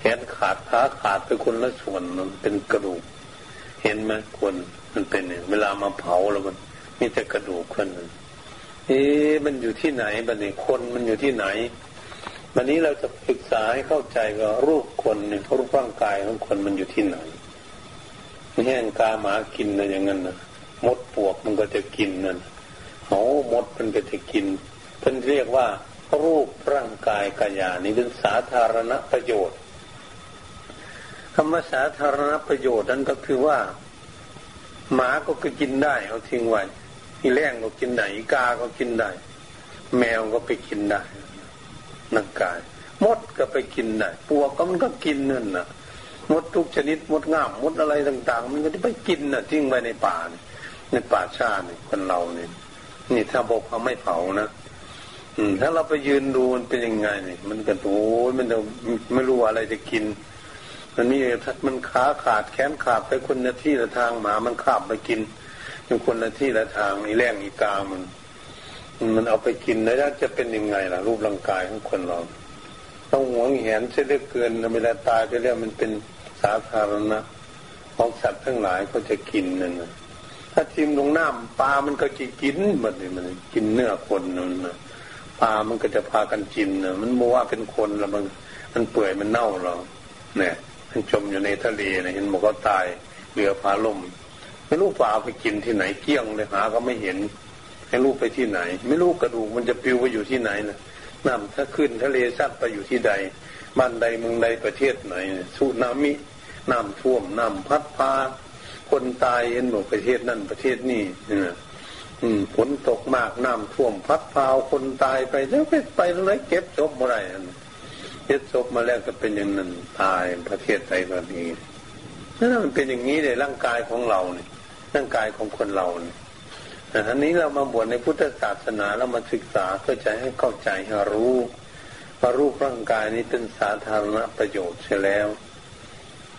A: แขนขาดขาขาดไปคนละส่วนมันเป็นกระดูก เห็นไหมคนมันเป็นเวลามาเผาแล้วมันมีแต่กระดูกคนนึงเอ๊ะมันอยู่ที่ไหนบันนี้คนมันอยู่ที่ไหนวันนี้เราจะศึกษาให้เข้าใจว่ารูปคนเนี่ยรูปร่างกายของคนมันอยู่ที่ไหน แห้งกาหมากินนะอย่างนั้นนะมดปวกมันก็จะกินนั่นเขามดมันก็จะกินเพิ่นเรียกว่ารูปร่างกายกายานี่เป็นสาธารณประโยชน์คำว่าสาธารณประโยชน์นั้นก็คือว่า หมาก็ก็กินได้เอาทิ้งไว้อีแรงก็กินได้อีกาก็กินได้ แมวก็ไปกินได้นังกายมดก็ไปกินได้ปวกก็มันก็กินนั่นนะ มดทุกชนิดมดง่ามมดอะไรต่าง ๆ มันก็จะไปกินน่ะทิ้งไว้ในป่าในป่าชาเนี่ยคนเราเนี่ยนี่ถ้าบอกเขาไม่เผานะอืมถ้าเราไปยืนดูมันเป็นยังไงเนี่ยมันก็โอ้ยมันจะไม่รู้อะไรจะกิน มันมีมันขาขาดแขนขาดไปคนละที่ละทางหมา มันขาบไปกินเป็นคนละที่ละทางอีแรงอีกามัน มันเอาไปกินแล้วจะเป็นยังไงล่ะ รูปร่างกายของคนเรา ต้องหวงแหนเสียเหลือเกินเวลาตายไปแล้วมันเป็น สาธารณะของสัตว์ทั้งหลายเขาจะกินนั่นนะถ้าทิมลงน้ำปลามันก็จะกินหมดเลยมันกินเนื้อคนนั่นนะปลามันก็จะพากันกินนะมันมัว่าเป็นคนแล้วมันมันเปื่อยมันเน่าเราเนี่ยมันจมอยู่ในทะเลนะเห็นบอกเขาตายเรือพาล่มไม่รู้ปลาไปกินที่ไหนเกี้ยงเลยหาก็ไม่เห็นให้ลูกไปที่ไหน ไม่รู้กระดูกมันจะปลิวไปอยู่ที่ไหนนะน้ำถ้าขึ้นทะเลซัดไปอยู่ที่ใดบ้านใดเมืองใดประเทศไหนสุนามิ น้ำท่วมน้ำพัดพาคนตายเห็นบอกประเทศนั่นประเทศนี้อืมฝนตกมากน้ำท่วมพัดพาคนตายไปแล้วไปไปเลยเก็บศพมาได้เก็บศพมาแล้วก็เป็นอย่างนั้นตายประเทศไทยแบบนี้นั่นมันเป็นอย่างนี้ในร่างกายของเราเนี่ยร่างกายของคนเราเนี่ยอันนี้เรามาบวชในพุทธศาสนาเรามาศึกษาเพื่อจะให้เข้าใจให้รู้ว่ารูปร่างกายนี้เป็นสาธารณประโยชน์ใช่แล้ว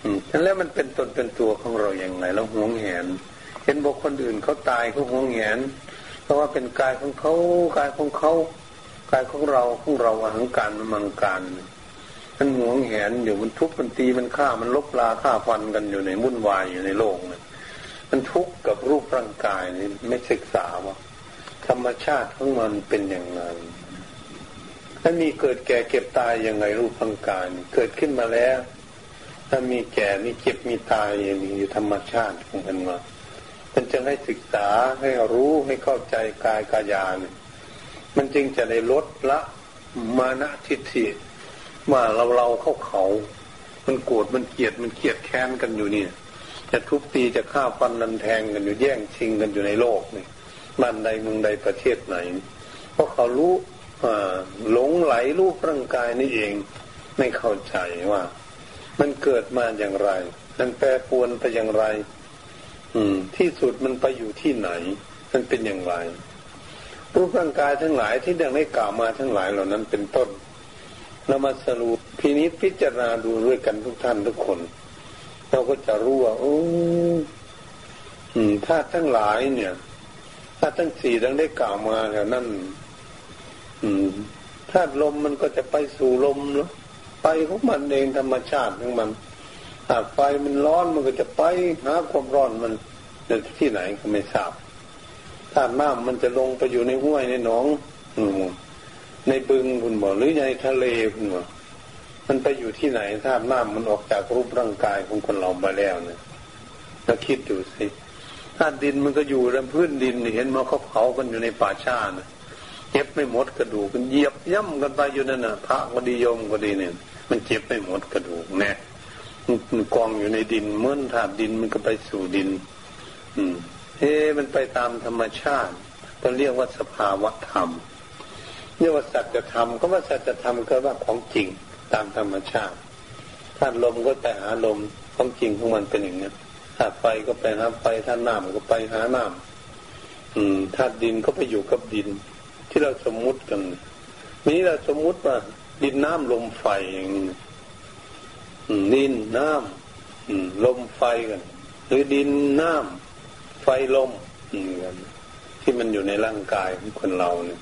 A: อืมแล้วมันเป็นตนเป็นตัวของเราอย่างไรเราหวงแหน เห็นบอกคนอื่นเขาตายเขาหวงแหน เพราะว่าเป็นกายของเขากายของเขากายของเราของเราอหังการมังการมันหวงแหนอยู่มันทุบมันตีมันฆ่ามันลบลาฆ่าฟันกันอยู่ในมุ่นวายอยู่ในโลกเนี่ยมันทุกข์กับรูปร่างกายนี่ไม่ศึกษาว่าธรรมชาติของมันเป็นอย่างไรถ้ามีเกิดแก่เก็บตายยังไงรูปร่างกายเกิดขึ้นมาแล้ว ถ้ามีแก่มีเก็บมีตายอย่างนี้อยู่ธรรมชาติของมันมามันจะให้ศึกษาให้รู้ให้เข้าใจกายกายานมันจึงจะได้ลดละมานะทิฏฐิว่าเราเราเข้าเขา มันโกรธมันเกลียดมันเกลียดแค้นกันอยู่เนี่ย จะทุบตีจะฆ่าฟันนันแทงกันอยู่แย่งชิงกันอยู่ในโลกนี่บ้านใดเมืองใดประเทศไหน เพราะเขารู้หลงไหลรูปร่างกายนี่เอง ไม่เข้าใจว่า มันเกิดมาอย่างไร มันแปรปรวนไปอย่างไร อืม ที่สุดมันไปอยู่ที่ไหน มันเป็นอย่างไร รูปร่างกายทั้งหลายที่ดังได้กล่าวมาทั้งหลายเหล่านั้นเป็นต้นเรามาสรุปพินิจพิจารณาดูด้วยกันทุกท่านทุกคน เราก็จะรู้ว่าโอ้ธาตุทั้งหลายเนี่ยธาตุทั้งสี่ดังได้กล่าวมาแล้วนั่นธาตุลมมันก็จะไปสู่ลมเนาะ ไปของมันเองธรรมชาติของมันหากไฟมันร้อนมันก็จะไปหาความร้อนมันในที่ไหนก็ไม่ทราบธาน้ำมันจะลงไปอยู่ในห้วยในหนองในบึงคุณบอกหรือในทะเลคุณบอกมันไปอยู่ที่ไหนธาน้ำมันออกจากรูปร่างกายของคนเรามาแล้วเนี่ยเราคิดดูสิธาดินมันก็อยู่ในพื้นดินเห็นมาเขาเผากันอยู่ในป่าชานะเจ็บไม่หมดกระดูกมันเหยียบย่ำกันไปอยู่นั่นน่ะพระก็ดีโยมก็ดีเนี่ย มันเจ็บไม่หมดกระดูกแน่มันกองอยู่ในดินเมื่อถาดดินมันก็ไปสู่ดิน อืมเฮ้มันไปตามธรรมชาติเราเรียกว่าสภาวะธรรมเรียกว่าสัจธรรมก็ว่าสัจธรรมก็ว่าของจริงตามธรรมชาติธาตุลมก็ไปหาลมของจริงของมันเป็นอย่างนี้ธาตุไฟก็ไปหาไฟธาตุน้ำก็ไปหาน้ำธาตุดินก็ไปอยู่กับดิน ที่เราสมมุติกันนี้เราสมมุติว่า ดินน้ำลมไฟอย่งนี้ดินน้ำลมไฟกันหรือดินน้ำไฟลมที่มันอยู่ในร่างกายของคนเราเนี่ย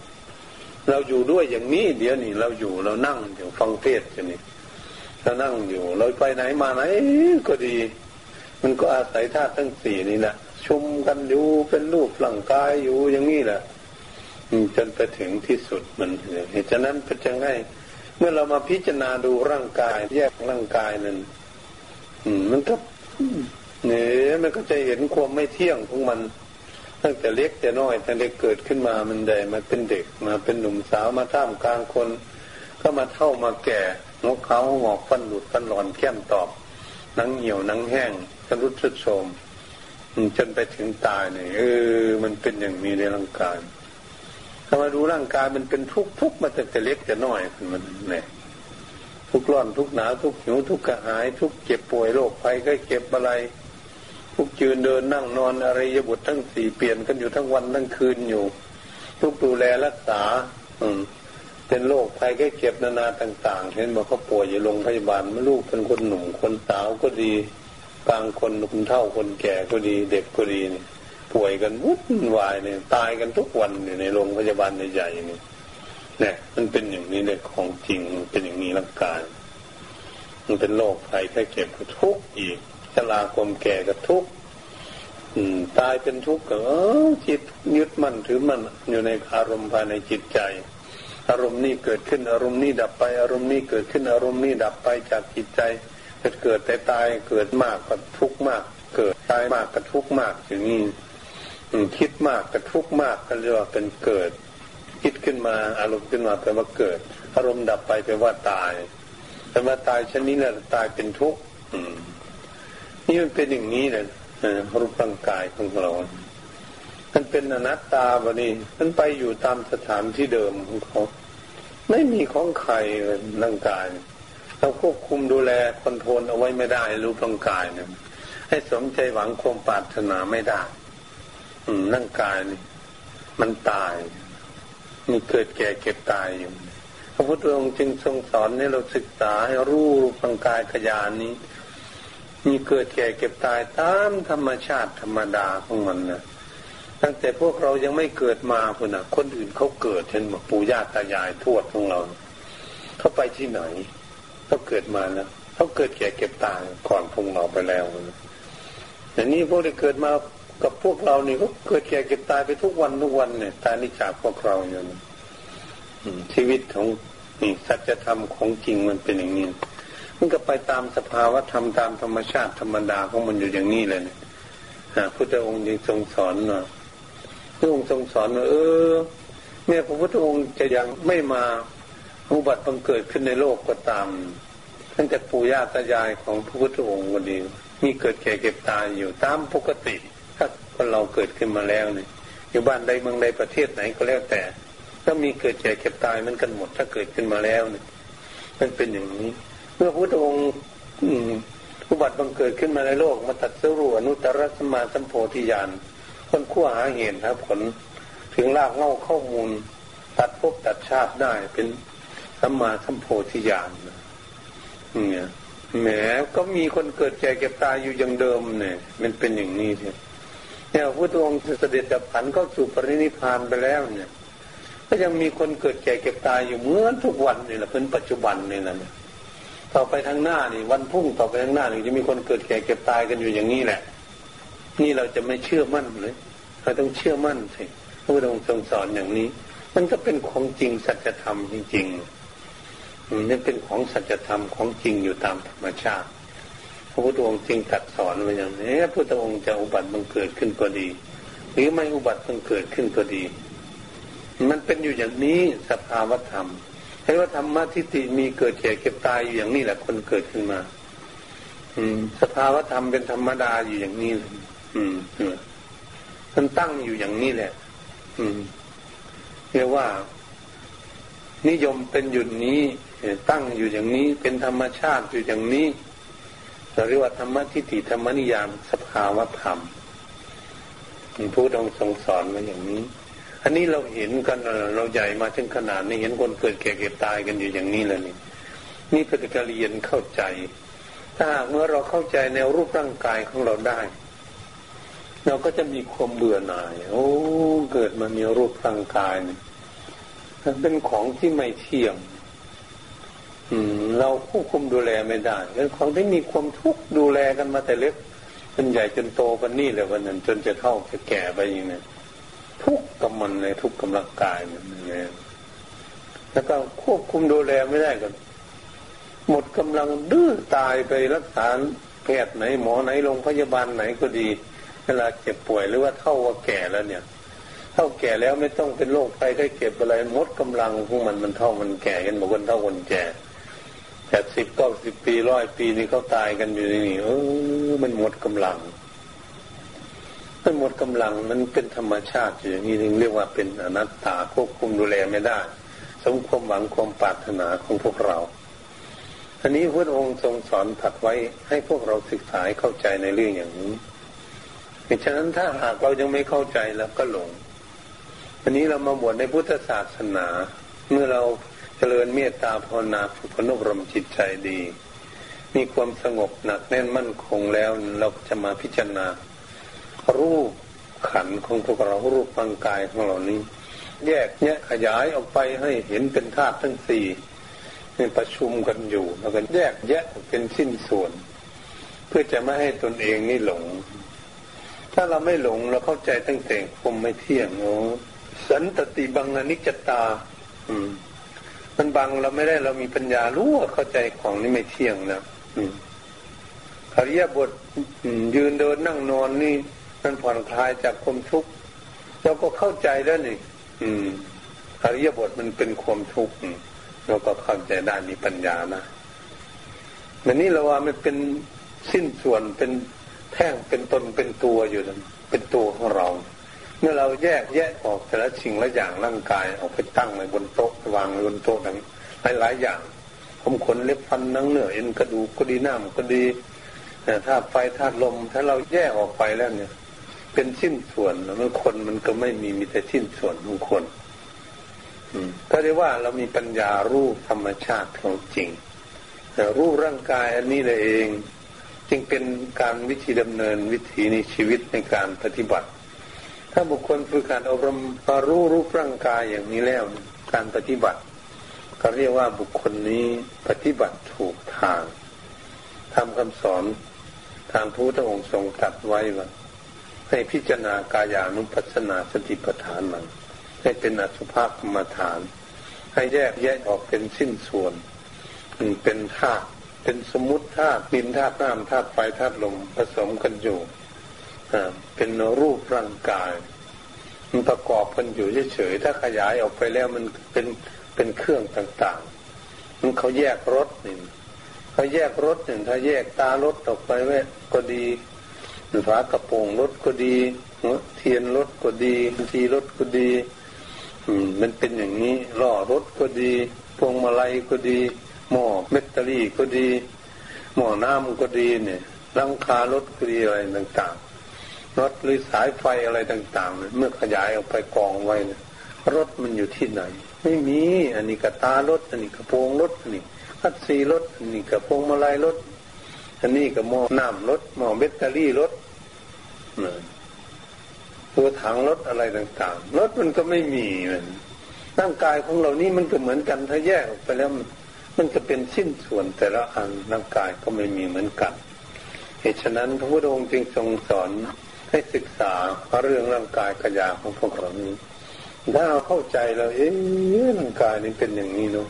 A: เราอยู่ด้วยอย่างนี้ เดี๋ยวนี้เราอยู่เรานั่งอยู่ฟังเทศกันนี่เรานั่งอยู่ เราไปไหนมาไหนก็ดี มันก็อาศัยธาตุทั้งสี่นี่แหละชุมกันอยู่เป็นรูปร่างกายอยู่อย่างนี้แหละจนไปถึงที่สุดมันเหตุฉะนั้นเป็นจังไง เมื่อเรามาพิจารณาดูร่างกาย แยกร่างกายนั้นมันก็เนี่ยมันก็จะเห็นความไม่เที่ยงของมัน ตั้งแต่เล็กแต่น้อยตั้งแต่เกิดขึ้นมามันได้มาเป็นเด็กมาเป็นหนุ่มสาวมาท่ามกลางคน ก็มาเท่ามาแก่งกเขาหงอกฟันหลุดฟันหลอนแก้มตอบนังเหี่ยวนังแห้งกระรุดชุดโทมจนไปถึงตายเนี่ยเออ มันเป็นอย่างนี้ในร่างกาย ถ้ามาดูร่างกายมันเป็นทุกทุกมาตั้งแต่เล็กแต่น้อยมันเนี่ยทุกร้อนทุกหนาวทุกหิวทุกกระหาย ทุกเจ็บป่วยโรคภัยก็เก็บอะไร ทุกยืนเดินนั่งนอนอะไรยบุตรทั้งสี่เปลี่ยนกันอยู่ทั้งวันทั้งคืนอยู่ ทุกดูแลรักษา อืมเป็นโรคภัยแค่เก็บนานาต่างๆ เห็นบอกเขาป่วยอยู่โรงพยาบาลไม่ลูกเป็นคนหนุ่มคนสาวก็ดีกลางคนคนเท่าคนแก่ก็ดี เด็กก็ดีเนี่ย ป่วยกันวุ่นวายเนี่ยตายกันทุกวันอยู่ในโรงพยาบาลใหญ่ๆนี่เนี่ยมันเป็นอย่างนี้เลยของจริงเป็นอย่างนี้ร่างกายมันเป็นโรคภัยแค่เก็บทุกข์อีกชราความแก่ก็ทุกข์ตายเป็นทุกข์ก็จิตยึดมั่นถือมั่นอยู่ในอารมณ์ภายในจิตใจ อารมณ์นี้เกิดขึ้นอารมณ์นี้ดับไป อารมณ์นี้เกิดขึ้นอารมณ์นี้ดับไปจากจิตใจเกิดเกิดแต่ตายเกิดมากก็ทุกข์มาก เกิดตายมากก็ทุกข์มากอย่างนี้ คิดมากก็ทุกมากก็เรียกว่าเป็นเกิด คิดขึ้นมาอารมณ์ขึ้นมาแปลว่าเกิด อารมณ์ดับไปแปลว่าตายแต่ว่าตายชนิดนั้นตายเป็นทุกข์นี่มันเป็นอย่างนี้เลยรูปร่างกายของเรามันเป็นอนัตตาบะนี่มันไปอยู่ตามสถานที่เดิมของเขา ไม่มีของใครร่างกาย เราควบคุมดูแลคอนโทรลเอาไว้ไม่ได้รูปร่างกายเนี่ยให้สมใจหวังความปรารถนาไม่ได้ ร่างกายนี่มันตาย มีเกิดแก่เก็บตายอยู่พระพุทธองค์จึงทรงสอนให้เราศึกษาให้รู้ร่างกายขยานนี้ มีเกิดแก่เก็บตายตามธรรมชาติธรรมดาของมันนะตั้งแต่พวกเรายังไม่เกิดมาคนนะคนอื่นเขาเกิดเช่นปู่ย่าตายายทวดของเราเขาไปที่ไหนเขาเกิดมาแล้วเขาเกิดแก่เก็บตายก่อนพวกเราไปแล้วแต่นี้พวกที่เกิดมา กับพวกเรานี่เขเกิดแก่เก็บตายไปทุกวันทุกวันเนี่ยตายนี่จากพวกเราอยู่นะชีวิตของนี่สัจธรรมของจริงมันเป็นอย่างนี้มันก็ไปตามสภาวะธรรมตามธรรมชาติธรรมดาของมันอยู่อย่างนี้เลยนะพุทธองค์ยังทรงสอนว่าพระองค์ทรงสอนว่าเออเมื่อพระพุทธองค์จะยังไม่มาอุบัติบังเกิดขึ้นในโลกก็ตามตั้งแต่ปู่ย่าตายายของพระพุทธองค์ก็ดี มีเกิดแก่เก็บตายอยู่ตามปกติ คนเราเกิดขึ้นมาแล้วเนี่ยอยู่บ้านใดเมืองใดประเทศไหนก็แล้วแต่ก็มีเกิดแก่เก็บตายมันกันหมดถ้าเกิดขึ้นมาแล้วเนี่ยมันเป็นอย่างนี้ เมื่อพระองค์อุบัติบังเกิดขึ้นมาในโลกมาตัดสรุอนุตตรสมาสัมโพธิญาณคนขั้วหาเหตุครับผล ถึงลากเง่าข้อมูล ตัดภพตัดชาติได้เป็นสัมมาสัมโพธิญาณเนี่ยแหมก็มีคนเกิดแก่เก็บตายอยู่อย่างเดิมเนี่ย มันเป็นอย่างนี้ใช่ เนี่ยพระองค์เสด็จดับขันเข้าสู่ปรินิพานไปแล้วเนี่ย ก็ยังมีคนเกิดแก่เก็บตายอยู่เหมือนทุกวันนี่แหละเป็นปัจจุบันนี่แหละเนี่ยต่อไปทางหน้านี่ วันพุ่งต่อไปทางหน้านี่จะมีคนเกิดแก่เก็บตายกันอยู่อย่างนี้แหละ นี่เราจะไม่เชื่อมั่นเลยเราต้องเชื่อมั่นสิพระองค์ทรงสอนอย่างนี้ มันก็เป็นของจริงสัจธรรมจริงๆนี่เป็นของสัจธรรมของจริงอยู่ตามธรรมชาติ พระพุทธองค์จึงตรัสสอนไว้อย่างนี้พระพุทธองค์จะอุบัติบังเกิดขึ้นก็ดี หรือไม่อุบัติบังเกิดขึ้นก็ดี มันเป็นอยู่อย่างนี้สภาวธรรมให้ว่าธรรมะทิฏฐิมีเกิดแก่เก็บตายอยู่อย่างนี้แหละคนเกิดขึ้นมา อืม สภาวธรรมเป็นธรรมดาอยู่อย่างนี้อืมมันตั้งอยู่อย่างนี้แหละ อืมเรียกว่า นิยมเป็นอยู่นี้ตั้งอยู่อย่างนี้เป็นธรรมชาติอยู่อย่างนี้ เราเรียกว่าธรรมทิฏฐิธรรมนิยามสภาวธรรมผู้ทรงทรงสอนมาอย่างนี้ อันนี้เราเห็นกันเราใหญ่มาถึงขนาดนี้เห็นคนเกิดแก่เก็บตายกันอยู่อย่างนี้แล้วนี่นี่เป็นการเรียนเข้าใจ ถ้าหากเมื่อเราเข้าใจแนวรูปร่างกายของเราได้ เราก็จะมีความเบื่อหน่าย โอ้เกิดมามีรูปร่างกายเนี่มันเป็นของที่ไม่เที่ยง เราควบคุมดูแลไม่ได้เป็นของที่มีความทุกข์ดูแลกันมาแต่เล็กจนใหญ่จนโตกันนี่เลยวันนั้นจนจะเท่าจะแก่ไปอย่างนี้ทุกกำมันเลยทุกกำลังกายมันเลยแล้วก็ควบคุมดูแลไม่ได้กันหมดกำลังดื้อตายไปรักษาแพทย์ไหน หมอไหนโรงพยาบาลไหนก็ดี เวลาเจ็บป่วยหรือว่าเท่าว่าแก่แล้วเนี่ย เท่าแก่แล้วไม่ต้องเป็นโรคไปได้เก็บอะไรหมดกำลังของมันมันเท่ามันแก่กันบอกคนเท่าคนแก่ แปดสิบเก้าสิบปีร้อยปีนี่เขาตายกันอยู่นี่เออมันหมดกำลัง มันหมดกำลังมันเป็นธรรมชาติอย่างนี้เรียกว่าเป็นอนัตตาควบคุมดูแลไม่ได้ สมความหวังความปรารถนาของพวกเราอันนี้พระองค์ทรงสอนถัดไว้ให้พวกเราศึกษาเข้าใจในเรื่องอย่างนี้เพราะฉะนั้นถ้าหากเรายังไม่เข้าใจแล้วก็หลงอันนี้เรามาบวชในพุทธศาสนา เมื่อเรา เจริญเมตตาภาวนาฝึกพนุบรมจิตใจดี มีความสงบหนักแน่นมั่นคงแล้วเราจะมาพิจารณา รูปขันของพวกเรารูปร่างกายของเรานี้ แยกแยกขยายออกไปให้เห็นเป็นธาตุทั้งสี่ประชุมกันอยู่แล้วก็แยกแยะเป็นสิ้นส่วน เพื่อจะไม่ให้ตนเองนี่หลง ถ้าเราไม่หลงเราเข้าใจตั้งแต่คมไม่เที่ยงโอ้สันตติบังอนิจจตา อืม มันบังเราไม่ได้เรามีปัญญารู้ว่าเข้าใจของนี่ไม่เที่ยงนะอืมอริยบทยืนเดินนั่งนอนนี่ มันผ่อนคลายจากความทุกข์เราก็เข้าใจแล้วนี่ อืมอริยบทมันเป็นความทุกข์เราก็เข้าใจได้มีปัญญานะแต่นี่เราว่ามันเป็นสิ้นส่วนเป็นแท่งเป็นตนเป็นตัวอยู่นั้นเป็นตัวของเรา เมื่อเราแยกแยะออกแต่ละสิ่งละอย่างร่างกายออกไปตั้งไว้บนโต๊ะวางไว้บนโต๊ะนั้นหลายหลายอย่าง ผมขนเล็บฟันนังเนื้อเอ็นกระดูกก็ดีน้ำก็ดีแต่ถ้าไฟธาตุลม ถ้าเราแยกออกไปแล้วเนี่ย เป็นสิ้นส่วนแล้วมันคนมันก็ไม่มีมีแต่สิ้นส่วนของคนก็เรียกว่าเรามีปัญญารู้ธรรมชาติของจริงแต่รู้ร่างกายอันนี้เลยเอง จึงเป็นการวิธีดำเนินวิถีในชีวิตในการปฏิบัติ ถ้าบุคคลฝึกการอบรมรู้รูปร่างกายอย่างนี้แล้ว การปฏิบัติ ก็เรียกว่าบุคคลนี้ปฏิบัติถูกทางทำคำสอนทางพระพุทธองค์ทรงตรัสไว้ว่าให้พิจารณากายานุปัสสนาสติปัฏฐานมันให้เป็นอสุภกรรมฐาน ให้แยกแยกออกเป็นสิ้นส่วนเป็นธาตุเป็นสมุติธาตุดินธาตุน้ำธาตุไฟธาตุลมผสมกันอยู่ เป็นรูปร่างกาย มันประกอบกันอยู่เฉยๆถ้าขยายออกไปแล้วมันเป็นเป็นเครื่องต่างๆ มันเขาแยกรถนี่เขาแยกรถหนึ่งถ้าแยกตารถออกไปแม่ก็ดีฝากระโปรงรถก็ดีเทียนรถก็ดีทีรถก็ดีอืมมันเป็นอย่างนี้ล้อรถก็ดี พวงมาลัยก็ดี หม้อแบตเตอรี่ก็ดี หม้อน้ำก็ดีเนี่ยลังคารถก็ดีอะไรต่างๆ รถหรือสายไฟอะไรต่างๆ เมื่อขยายออกไปกองไว้รถมันอยู่ที่ไหน ไม่มีอันนี้กระตารถ อันนี้กระโปรงรถอันนี้คัดซีรถอันนี้กระโปรงมาลัยรถอันนี้กระหม้อน้ำรถหม้อแบตเตอรี่รถตัวถังรถอะไรต่างๆรถมันก็ไม่มีมันร่างกายของเรานี่มันก็เหมือนกันถ้าแยกออกไปแล้วมันจะเป็นสิ้นส่วนแต่ละอันร่างกายก็ไม่มีเหมือนกันเหตุฉะนั้นพระพุทธองค์จึงทรงสอน ให้ศึกษาเรื่องร่างกายขยาของพวกเรานี้ ถ้าเราเข้าใจเราเอ๊ะร่างกายนี่เป็นอย่างนี้เนาะ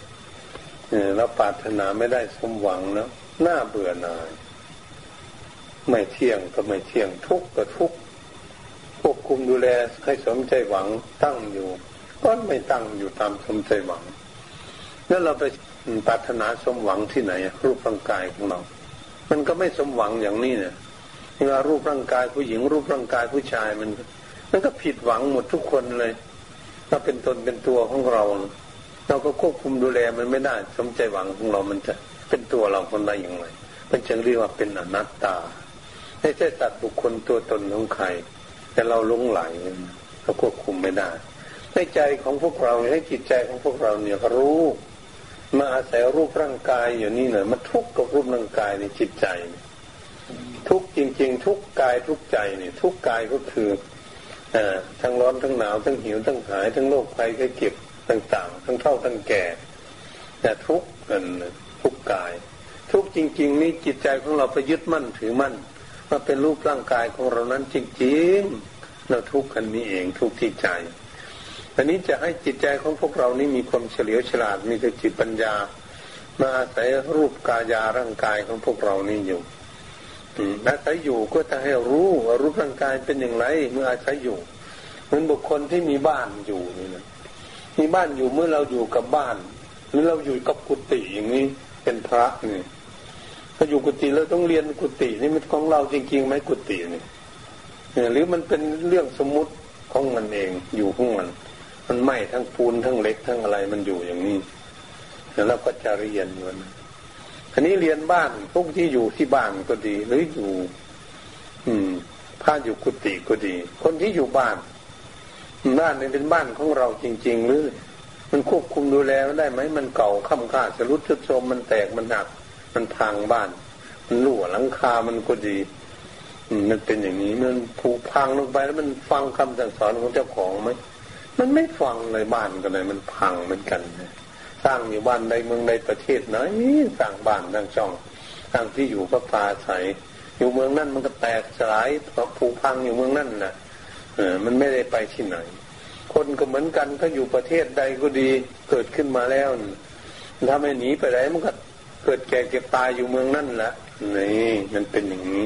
A: เราปรารถนาไม่ได้สมหวังแล้วหน้าเบื่อหน่ายไม่เที่ยงก็ไม่เที่ยงทุกข์ก็ทุกข์ควบคุมดูแลให้สมใจหวังตั้งอยู่ ก็ไม่ตั้งอยู่ตามสมใจหวังแล้วเราไปปรารถนาสมหวังที่ไหนรูปร่างกายของเรา มันก็ไม่สมหวังอย่างนี้เนี่ย เวลารูปร่างกายผู้หญิง รูปร่างกายผู้ชายมันมันก็ผิดหวังหมดทุกคนเลยถ้าเป็นตนเป็นตัวของเรา เราก็ควบคุมดูแลมันไม่ได้สมใจหวังของเรา มันจะเป็นตัวเราคนใดอย่างไรมันจึงเรียกว่าเป็นอนัตตาไม่ใช่สัตว์บุคคลตัวตนของใคร แต่เราลงไหลเราควบคุมไม่ได้ให้ใจของพวกเราให้จิตใจของพวกเราเนี่ยรู้มาอาศัยรูปร่างกายอยู่นี่หน่อยมาทุกข์กับรูปร่างกายในจิตใจ ทุกจริง ๆ ทุกกายทุกใจเนี่ย ทุกกายก็คืออทั้งร้อนทั้งหนาวทั้งหิวทั้งหาย ทั้งโรคภัยไข้เจ็บต่างๆ ทั้งเท่าทั้งแก่แต่ทุกกันทุกกาย ทุกจริง ๆ นี่จิตใจของเราไปยึดมั่นถือมั่นว่าเป็นรูปร่างกายของเรานั้นจริงๆเราทุกข์กันนี้เองทุกที่ใจอันนี้จะให้จิตใจของพวกเรานี่มีความเฉลียวฉลาดมีสติปัญญามาอาศัยรูปกายาร่างกายของพวกเรานี่อยู่ อาศัยอยู่ก็จะให้รู้ว่ารูปร่างกายเป็นอย่างไร เมื่ออาศัยอยู่เหมือนบุคคลที่มีบ้านอยู่นี่นะมีบ้านอยู่เมื่อเราอยู่กับบ้าน หรือเราอยู่กับกุฏิอย่างนี้เป็นพระนี่ถ้าอยู่กุฏิเราต้องเรียนกุฏินี่มันของเราจริงๆไหมกุฏินี่หรือมันเป็นเรื่องสมมุติของมันเองอยู่ของมัน มันไหม้ทั้งปูนทั้งเล็กทั้งอะไรมันอยู่อย่างนี้แล้วเราก็จะเรียนมัน อันนี้เรียนบ้านพวกที่อยู่ที่บ้านก็ดี หรืออยู่ อืมพาอยู่กุฏิก็ดี คนที่อยู่บ้านบ้านนี่เป็นบ้านของเราจริง ๆ หรือมันควบคุมดูแลได้ไหมมันเก่าค่ำค่าสรุดชุดโทมมันแตกมันหัก มันพังบ้าน มันรั่วหลังคามันก็ดีมันเป็นอย่างนี้มันผุพังลงไปแล้วมันฟังคำสั่งสอนของเจ้าของไหมมันไม่ฟังเลยบ้านกันเลยมันพังเหมือนกัน สร้างอยู่บ้านในเมืองในประเทศไหนสร้างบ้านสร้างช่องสร้างที่อยู่ก็ปลาใสอยู่เมืองนั่นมันก็แตกสลายผูพังอยู่เมืองนั่นนะเออมันไม่ได้ไปที่ไหน คนก็เหมือนกันถ้าอยู่ประเทศใดก็ดีเกิดขึ้นมาแล้วถ้าไม่หนีไปไหนมันก็เกิดแก่เก็บตายอยู่เมืองนั่นแหละนี่มันเป็นอย่างนี้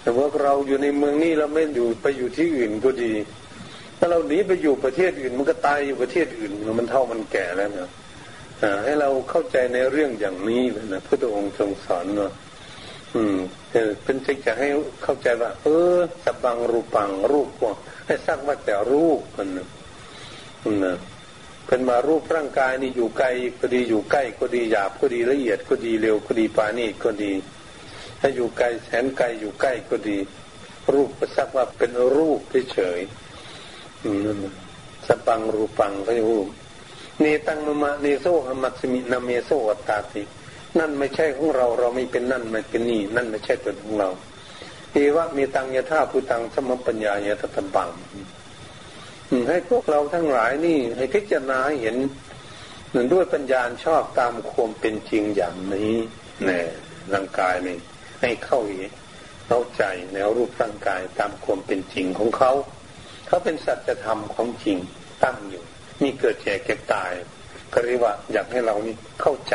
A: แต่ว่าเราอยู่ในเมืองนี้เราไม่อยู่ไปอยู่ที่อื่นก็ดี ถ้าเราหนีไปอยู่ประเทศอื่น มันก็ตายอยู่ประเทศอื่นมันเท่ามันแก่แล้วนะ ให้เราเข้าใจในเรื่องอย่างนี้นะพระองค์ทรงสอนว่าอืมเป็นสิ่งจะให้เข้าใจว่า เออสับบังรูปังรูปว่าให้สร้างว่าแต่รูปมันนะนะเป็นมารูปร่างกายนี่อยู่ไกลก็ดีอยู่ใกล้ก็ดีหยาบก็ดีละเอียดก็ดีเร็วก็ดีปานีก็ดี ถ้าอยู่ไกลแสนไกลอยู่ใกล้ก็ดี รูปก็สักว่าเป็นรูปเฉยสัพพังรูปังก็อยู่ เนตัง มะมะเนโสหะมัสมินะ เมโส อัตตาติ นั่นไม่ใช่ของเราเราไม่เป็นนั่นไม่เป็นนี่ นั่นไม่ใช่ตัวของเราเอวะเมตังยะถาภูตัง สัมมัปปัญญายะ ทัฏฐัพพังให้พวกเราทั้งหลายนี่ ให้พิจารณาเห็นหนด้วยปัญญาชอบตามความเป็นจริงอย่างนี้แน่ร่างกายนี่ให้เข้าเข้าใจแนวรูปร่างกายตามความเป็นจริงของเขา เขาเป็นสัจธรรมของจริงตั้งอยู่ มีเกิดแก่เก็บตาย ก็เรียกว่าอยากให้เรานี่เข้าใจ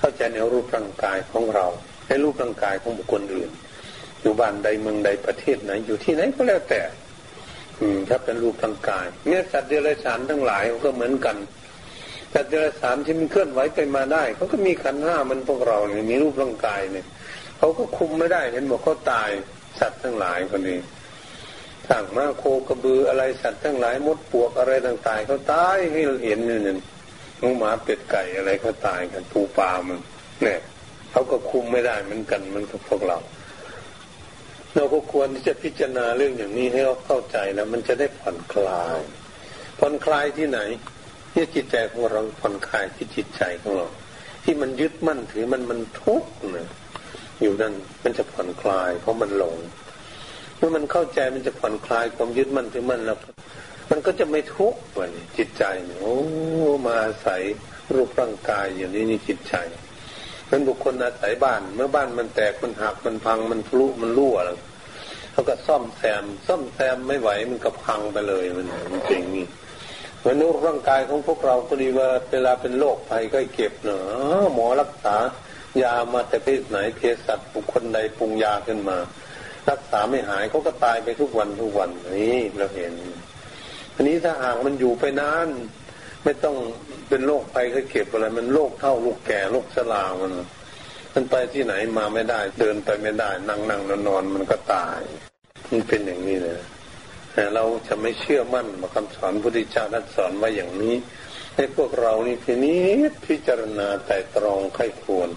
A: เข้าใจในรูปร่างกายของเราในรูปร่างกายของบุคคลอื่น อยู่บ้านใดเมืองใดประเทศไหนอยู่ที่ไหนก็แล้วแต่ อืมถ้าเป็นรูปร่างกายเนี่ยสัตว์เดรัจฉานทั้งหลายก็เหมือนกันสัตว์เดรัจฉานที่มันเคลื่อนไหวไปมาได้เขาก็มีขันห้ามันพวกเราเนี่ยมีรูปร่างกายเนี่ยเขาก็คุมไม่ได้เห็นบอกเขาตายสัตว์ทั้งหลายคนนี้ สั่งมาโคกระบืออะไรสัตว์ทั้งหลายมดปวกอะไรต่างๆเขาตายให้เราเห็นนี่นี่งูหมาเป็ดไก่อะไรเขาตายกันปูปลามันเนี่ยเขาก็คุมไม่ได้เหมือนกันมันกับพวกเรา เราก็ควรที่จะพิจารณาเรื่องอย่างนี้ให้เราเข้าใจแล้วมันจะได้ผ่อนคลายผ่อนคลายที่ไหนที่จิตใจของเราผ่อนคลายที่จิตใจของเรา ที่มันยึดมั่นถือมันมันทุกข์นะอยู่นั่นมันจะผ่อนคลาย เพราะมันหลง เมื่อมันเข้าใจมันจะผ่อนคลายความยึดมั่นถือมั่นแล้วมันก็จะไม่ทุกข์วันจิตใจโอ้มาอาศัยรูปร่างกายอย่างนี้นี่จิตใจมันบุคคลอาศัยบ้าน เมื่อบ้านมันแตกมันหักมันพังมันทะลุมันรั่วแล้วเขาก็ซ่อมแซม ซ่อมแซมไม่ไหวมันก็พังไปเลยมันจริงนี่มนุษย์ร่างกายของพวกเราก็ดีว่าเวลาเป็นโรคภัยก็เก็บเนาะหมอรักษา ยามาแต่เพศไหนเพศสัตว์บุคคลใดปรุงยาขึ้นมา รักษาไม่หายเขาก็ตายไปทุกวันทุกวันนี่เราเห็นอันนี้ถ้าหากมันอยู่ไปนานไม่ต้องเป็นโรคภัยก็เก็บอะไร มันโรคเท่าลูกแก่โรคชรามันมันไปที่ไหนมาไม่ได้ เดินไปไม่ได้ นั่งนั่งนอนนอนมันก็ตาย มันเป็นอย่างนี้เลยแต่เราจะไม่เชื่อมั่นมาคำสอนพุทธเจ้าท่านสอนว่าอย่างนี้ให้พวกเรานี่ทีนี้พิจารณาแต่ตรองไข้ควร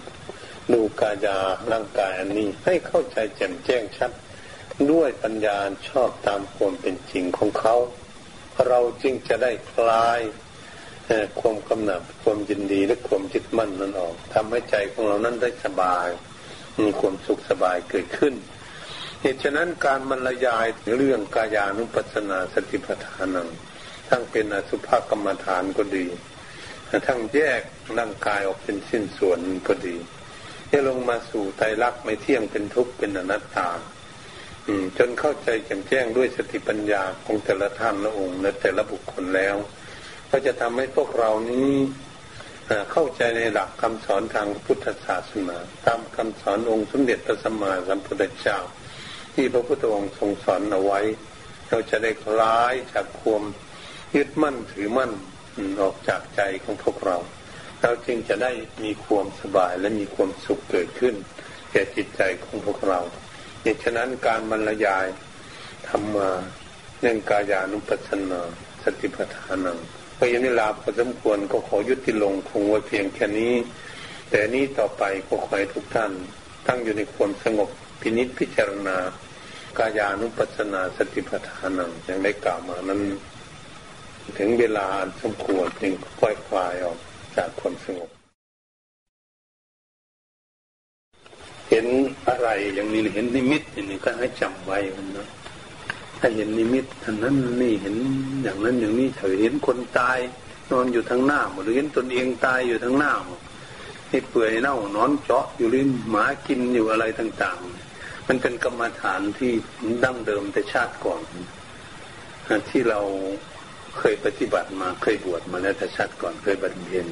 A: ดูกายาร่างกายอันนี้ให้เข้าใจแจ่มแจ้งชัด ด้วยปัญญาชอบตามความเป็นจริงของเขา เราจึงจะได้คลายความกำหนัดความยินดีและความจิตมั่นนั้นออกทำให้ใจของเรานั้นได้สบาย มีความสุขสบายเกิดขึ้นเหตุฉะนั้นการบรรยายเรื่องกายานุปัสสนาสติปัฏฐานังทั้งเป็นอสุภกรรมฐานก็ดี ทั้งแยกร่างกายออกเป็นสิ้นส่วนก็ดี จะลงมาสู่ไตรลักษณ์ไม่เที่ยงเป็นทุกข์เป็นอนัตตาจนเข้าใจแจ่มแจ้งด้วยสติปัญญาของแต่ละท่านละองค์และแต่ละบุคคลแล้ว ก็จะทำให้พวกเรานี้เข้าใจในหลักคำสอนทางพุทธศาสนาตามคำสอนองค์สมเด็จพระสัมมาสัมพุทธเจ้า ที่พระพุทธองค์ทรงสอนเอาไว้ เราจะได้คลายจากความยึดมั่นถือมั่นออกจากใจของพวกเรา เราจึงจะได้มีความสบายและมีความสุขเกิดขึ้นแก่จิตใจของพวกเราเหตุฉะนั้นการบรรยายทำมาเรื่องกายานุปัสสนาสติปัฏฐานังพยานิลาพอสมควรก็ขอยุติลงคงไว้เพียงแค่นี้ แต่นี้ต่อไปก็ขอให้ทุกท่าน ตั้งอยู่ในความสงบพินิจพิจารณากายานุปัสสนาสติปัฏฐานังอย่างได้กล่าวมานั้น ถึงเวลาสมควรจึงค่อยคลายออก จากความสงบ เห็นอะไรอย่างนี้เห็นนิมิตอย่างนี้ก็ให้จำไว้มันนะถ้าเห็นนิมิตท่านนั้นนี่เห็นอย่างนั้นอย่างนี้เถอเห็นคนตาย นอนอยู่ทางหน้าหรือเห็นตนเองตายอยู่ทางหน้าให้เปื่อยเน่านอนเจาะอยู่ริมหมากินอยู่อะไรต่าง ๆ มันเป็นกรรมฐานที่ดั้งเดิมแต่ชาติก่อนที่เรา เคยปฏิบัติมาเคยบวชมาแล้วแต่ชาติก่อนเคยบำเพ็ญ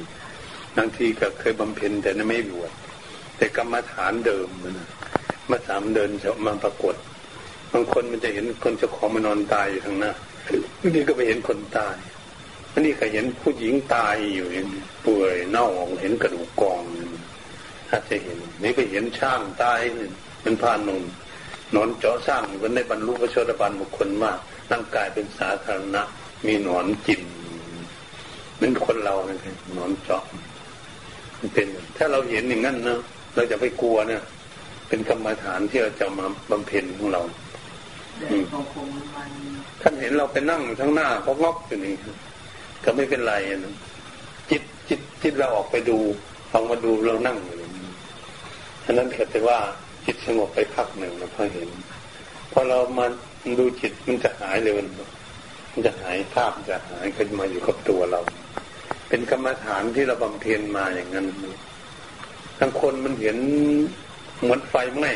A: บางทีก็เคยบำเพ็ญแต่ไม่บวชแต่กรรมฐานเดิมมันมาสามเดินจะมาปรากฏบางคนมันจะเห็นคนเจ้าของมานอนตายอยู่ทางหน้าบางทีก็ไปเห็นคนตายอันนี้ก็เห็นผู้หญิงตายอยู่เห็นป่วยเน่าเห็นกระดูกกองถ้าจะเห็น นี่ก็เห็นช่างตายเป็นพานนมนอนเจาะสร้างมันได้บรรลุพระโชดาบันบุคคลมากร่างกายเป็นสาธารณะ มีหนอนกินเป็นคนเราเนี่ยหนอนเจาะมันเป็น ถ้าเราเห็นอย่างนั้นนะเราจะไม่กลัวเนี่ย เป็นกรรมฐานที่เราจะมาบำเพ็ญของเราท่านเห็นเราไปนั่งทั้งหน้าเขางอกอยู่นี่ก็ไม่เป็นไรนะจิตจิตจิตเราออกไปดูฟังมาดูเรานั่งอยู่ฉะนั้นเกิดแต่ว่าจิตสงบไปพักหนึ่งเราพอเห็นพอเรามาดูจิตมันจะหายเลยมัน จะหายภาพจะหายขึ้นมาอยู่กับตัวเรา เป็นกรรมฐานที่เราบำเพ็ญมาอย่างนั้นทั้งคนมันเห็นเหมือนไฟไหม้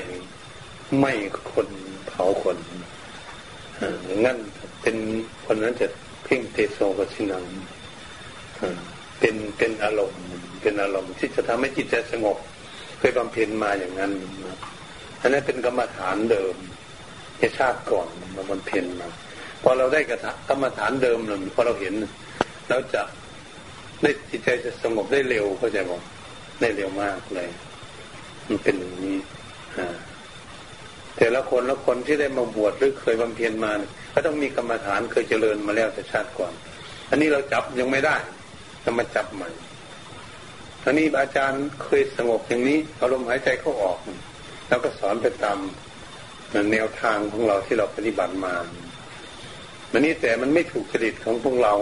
A: ไหม้คนเผาคนอย่างนั้นเป็นคนนั้นจะเพ่งเตโซกับชินังเป็นเป็นอารมณ์เป็นอารมณ์ที่จะทำให้จิตใจสงบเคยบำเพ็ญมาอย่างนั้นอันนั้นเป็นกรรมฐานเดิมในชาติก่อนมาบำเพ็ญมา พอเราได้กระกรรมฐานเดิมเราพอเราเห็นเราจะได้จิตใจจะสงบได้เร็วเข้าใจบอกได้เร็วมากเลย มันเป็นอย่างนี้อ่าแต่ละคนละคนที่ได้มาบวชหรือเคยบำเพ็ญมาก็ต้องมีกรรมฐานเคยเจริญมาแล้วแต่ชาติก่อน อันนี้เราจับยังไม่ได้จะมาจับใหม่อันนี้อาจารย์เคยสงบอย่างนี้อารมณ์หายใจเข้าออก แล้วก็สอนไปตามแนวทางของเราที่เราปฏิบัติมา มันนี้แต่มันไม่ถูกจริตของพวกเรา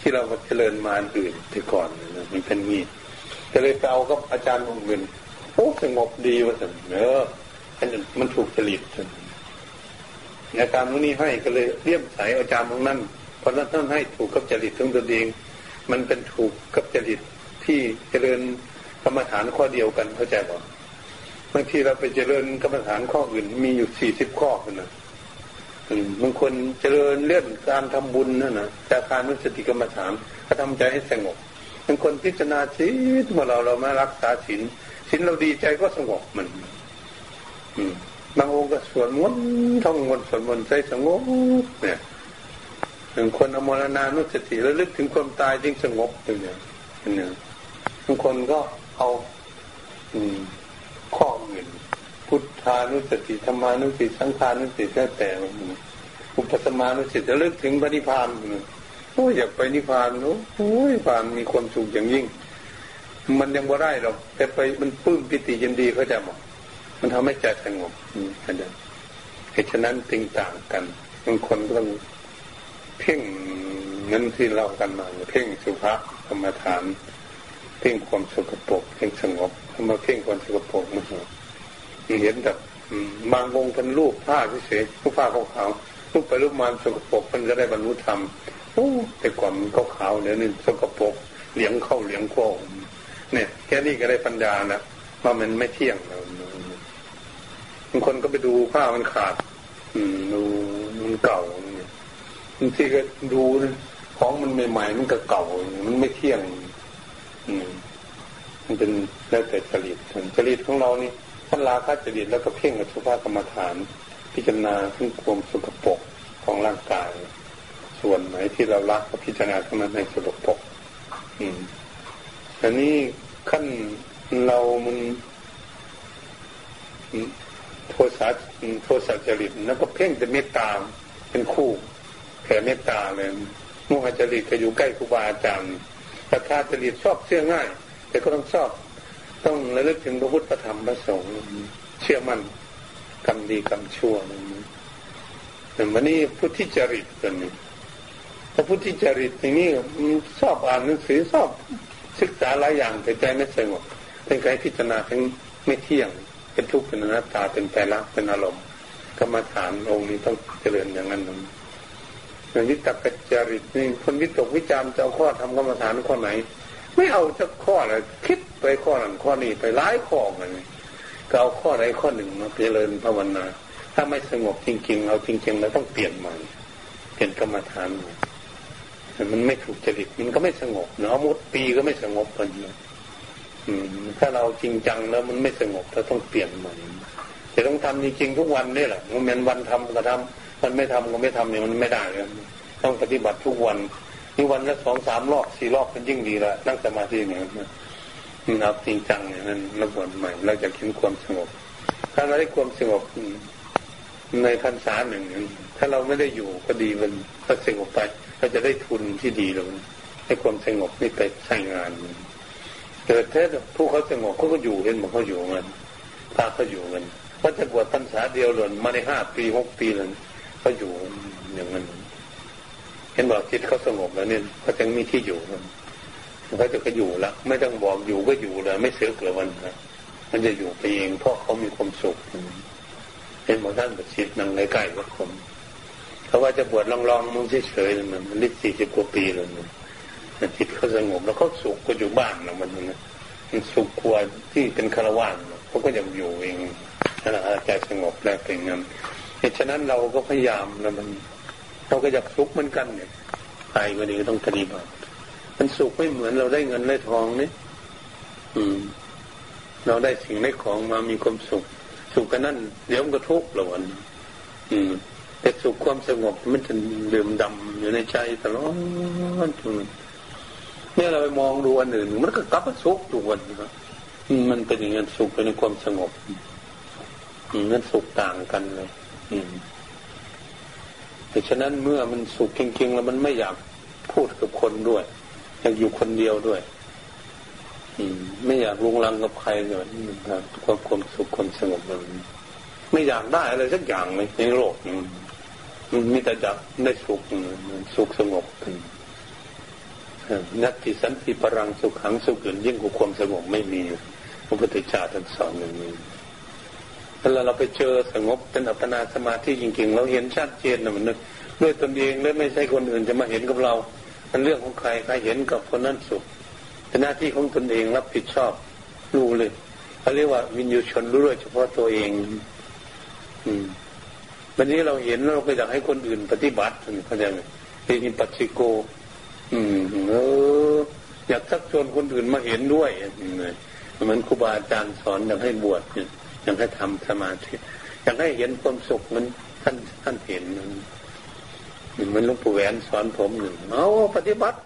A: ที่เราเจริญมาอื่นที่ก่อนมันเป็นงี้ก็เลยไปเอากับอาจารย์องค์อื่นโอ้สงบดีว่าสันเนอมันถูกจริตอาจารย์ตรงนี้ให้ก็เลยเลี่ยมใสอาจารย์ตรงนั้นเพราะนั้นท่านให้ถูกกับจริตของตัวเอง มันเป็นถูกกับจริตที่เจริญกรรมฐานข้อเดียวกันเข้าใจป่ะบางทีเราไปเจริญกรรมฐานข้ออื่นมีอยู่สี่สิบข้อนะ บางคนเจริญเลื่อนการทำบุญนั่นนะแต่การนุสติกรรมฐานก็ทำใจให้สงบบางคนพิจารณาศีลเมื่อเราเรามารักษาศีลศีลเราดีใจก็สงบมันบางองค์ก็สวดมนต์ท่องมนต์สวดมนต์ใจสงบเนี่ยบางคนอมรณานุสติแล้วลึกถึงความตายจึงสงบอย่างเนี้ยเนี่ยบางคนก็เอา อืมข้ออื่น พุทธานุสติธรรมานุสติสังขานุสติแล้วแต่อุปสมานุสติจะเลึกถึงพระนิพานโอ้ยอยากไปนิพพานโอ้ยนิพพานมีความสุขอย่างยิ่ง มันยังบ่ได้หรอกแต่ไปมันปื้มปิติยินดีเขาจะบอกมันทำให้ใจสงบอันเดียวเหตุฉะนั้นติงต่างกันบางคนก็ต้องเพ่งเงินที่เรากันมาเพ่งสุภาพกรรมฐาน เพ่งความสกปรกเพ่งสงบมาเพ่งความสกปรกมัน เห็นแบบบางองค์เป็นรูปผ้าพิเศษรูปผ้าขาวๆรูปไปรูปมาสกปรกมันก็ได้บรรลุธรรมโอ้แต่ก่อนมันก็ขาวเนี่ยนี่สกปรกเหลียงเข้าเหลียงโค้งเนี่ย แค่นี้ก็ได้ปัญญานะว่ามันไม่เที่ยงบางคนก็ไปดูผ้ามันขาด อืมดูมันเก่าเนี่ยบางทีก็ดูของมันใหม่ๆมันก็เก่า มันไม่เที่ยง อืมมันเป็นแล้วแต่จริตจริตของเรานี่ ท่านลาคาจริตแล้วก็เพ่งกับสุภากรรมฐาน พิจารณาถึงความสุขปกของร่างกาย ส่วนไหนที่เรารักก็พิจารณาทั้งนั้นในสุขปกอืมอันนี้ขั้นเรามันโทสะโทสะจริตแล้วก็เพ่งแต่เมตตาเป็นคู่แผ่เมตตาเลยมุขจริตก็อยู่ใกล้ครูบาอาจารย์ปัทาจริตชอบเชื่อง่าย แต่ก็ต้องชอบ ต้องระลึกถึงพระพุทธธรรมพระสงฆ์เชื่อมั่นกรรมดีกรรมชั่วแต่วันนี้พุทธิจริตตัวนี้ถ้าพุทธิจริตอย่างนี้ชอบอ่านหนังสือชอบศึกษาหลายอย่างแต่ใจไม่สงบเป็นการพิจารณาทั้งไม่เที่ยง เป็นทุกข์เป็นอนัตตาเป็นแปรลักเป็นอารมณ์กรรมฐานองค์นี้ต้องเจริญอย่างนั้นอย่างวิตกจริตนี่คนวิตกวิจารณ์จะเอาข้อทำกรรมฐานข้อไหน ไม่เอาจะข้อเลยคิดไปข้อนั้นข้อนี้ไปหลายข้อเลยก็เอาข้อใดข้อหนึ่งมาเจริญภาวนา ถ้าไม่สงบจริง ๆ เอาจริงๆเราต้องเปลี่ยนใหม่เปลี่ยนกรรมฐานแต่มันไม่ถูกจริตมันก็ไม่สงบเนาะมุดปีก็ไม่สงบกันเนะถ้าเราจริงจังแล้วมันไม่สงบเราต้องเปลี่ยนใหม่จะต้องทำจริงๆทุกวันนี่แหละมันเป็นวันทำก็ทำมันไม่ทำก็ไม่ทำเนี่ยมันไม่ได้เลยต้องปฏิบัติทุกวัน นี่วันละสองสามรอบสี่รอบเป็นยิ่งดีละนั่งสมาธิเนี่ยนับจริงจังเนี่ยนั่นระบวนใหม่เราจะคิดความสงบ ถ้าเราได้ความสงบในพรรษาหนึ่งถ้าเราไม่ได้อยู่ก็ดีมันก็สงบไปเราจะได้ทุนที่ดีเลยให้ความสงบนี่ไปใช้งานเกิดเทศผู้เขาสงบเขาก็อยู่เห็นบอกเขาอยู่เงินตาเขาอยู่เงินพราจะบวชพรรษาเดียวหล่นมาในห้าปีหกปีเลยเขาอยู่อย่างนั้น เห็นบอกจิตเขาสงบแล้วเนี่ยเขาจะมีที่อยู่เขาจะก็อยู่ละไม่ต้องบอกอยู่ก็อยู่เลยไม่เสียเกลือวันนะมันจะอยู่ไปเองเพราะเขามีความสุขเห็นบอกท่านประสิทธิ์นั่งใกล้ๆกับผมเขาว่าจะบวชลองๆมึงเฉยๆมันมันลิสี่สิบกว่าปีเลยจิตเขาสงบแล้วเขาสุขก็อยู่บ้านนะมันนะมันสุขกว่าที่เป็นคารวะเขาก็ยังอยู่เองนั่นแหละใจสงบแล้วเป็นงั้นเหตุฉะนั้นเราก็พยายามนะมัน เราก็อยากสุขเหมือนกันเนี่ยไปวันนี้ก็ต้องปฏิบัติมันสุขไม่เหมือนเราได้เงินได้ทองนี่อืม เราได้สิ่งได้ของมามีความสุข สุขกันนั่นเดี๋ยวมันก็ทุกข์ละวัน อืม แต่สุขความสงบมันจะเดื่มดำอยู่ในใจตลอดเนี่ยเราไปมองดูอันอื่น มันก็กลับมาสุขทุกวันนะมันเป็นอย่างนั้นสุขเป็นความสงบนั่นสุขต่างกันเลย อืม แต่ฉะนั้นเมื่อมันสุขจริง ๆ แล้วมันไม่อยากพูดกับคนด้วยอยากอยู่คนเดียวด้วยไม่อยากลุงลังกับใครเลยความความสุขความสงบมันไม่อยากได้อะไรสักอย่างเลยในโลกมันมีแต่อยากได้สุขสุขสงบนัตติสันติปรังสุขขังสุขอื่นยิ่งกว่าความสงบไม่มีพระพุทธเจ้าท่านสอนอย่างนี้ เวลาเราไปเจอสงบเป็นอัปปนาสมาธิจริงๆ เราเห็นชัดเจนนะมันนึกด้วยตนเองและไม่ใช่คนอื่นจะมาเห็นกับเราเป็นเรื่องของใครใครเห็นกับคนนั้นสุขเป็นหน้าที่ของตนเองรับผิดชอบรู้เลยเขาเรียกว่าวิญญูชนรู้ด้วยเฉพาะตัวเอง อืมวันนี้เราเห็นเราก็อยากให้คนอื่นปฏิบัติเข้าใจไหมเป็นปัจจิโก อืมเอออยากชักชวนคนอื่นมาเห็นด้วยเหมือนครูบาอาจารย์สอนอยากให้บวชอย ยังได้ทำสมาธิยังได้เห็นความสุขมันท่านท่านเห็นมันเหมือนหลวงปู่แหวนสอนผมหนึ่งเอาปฏิบัติ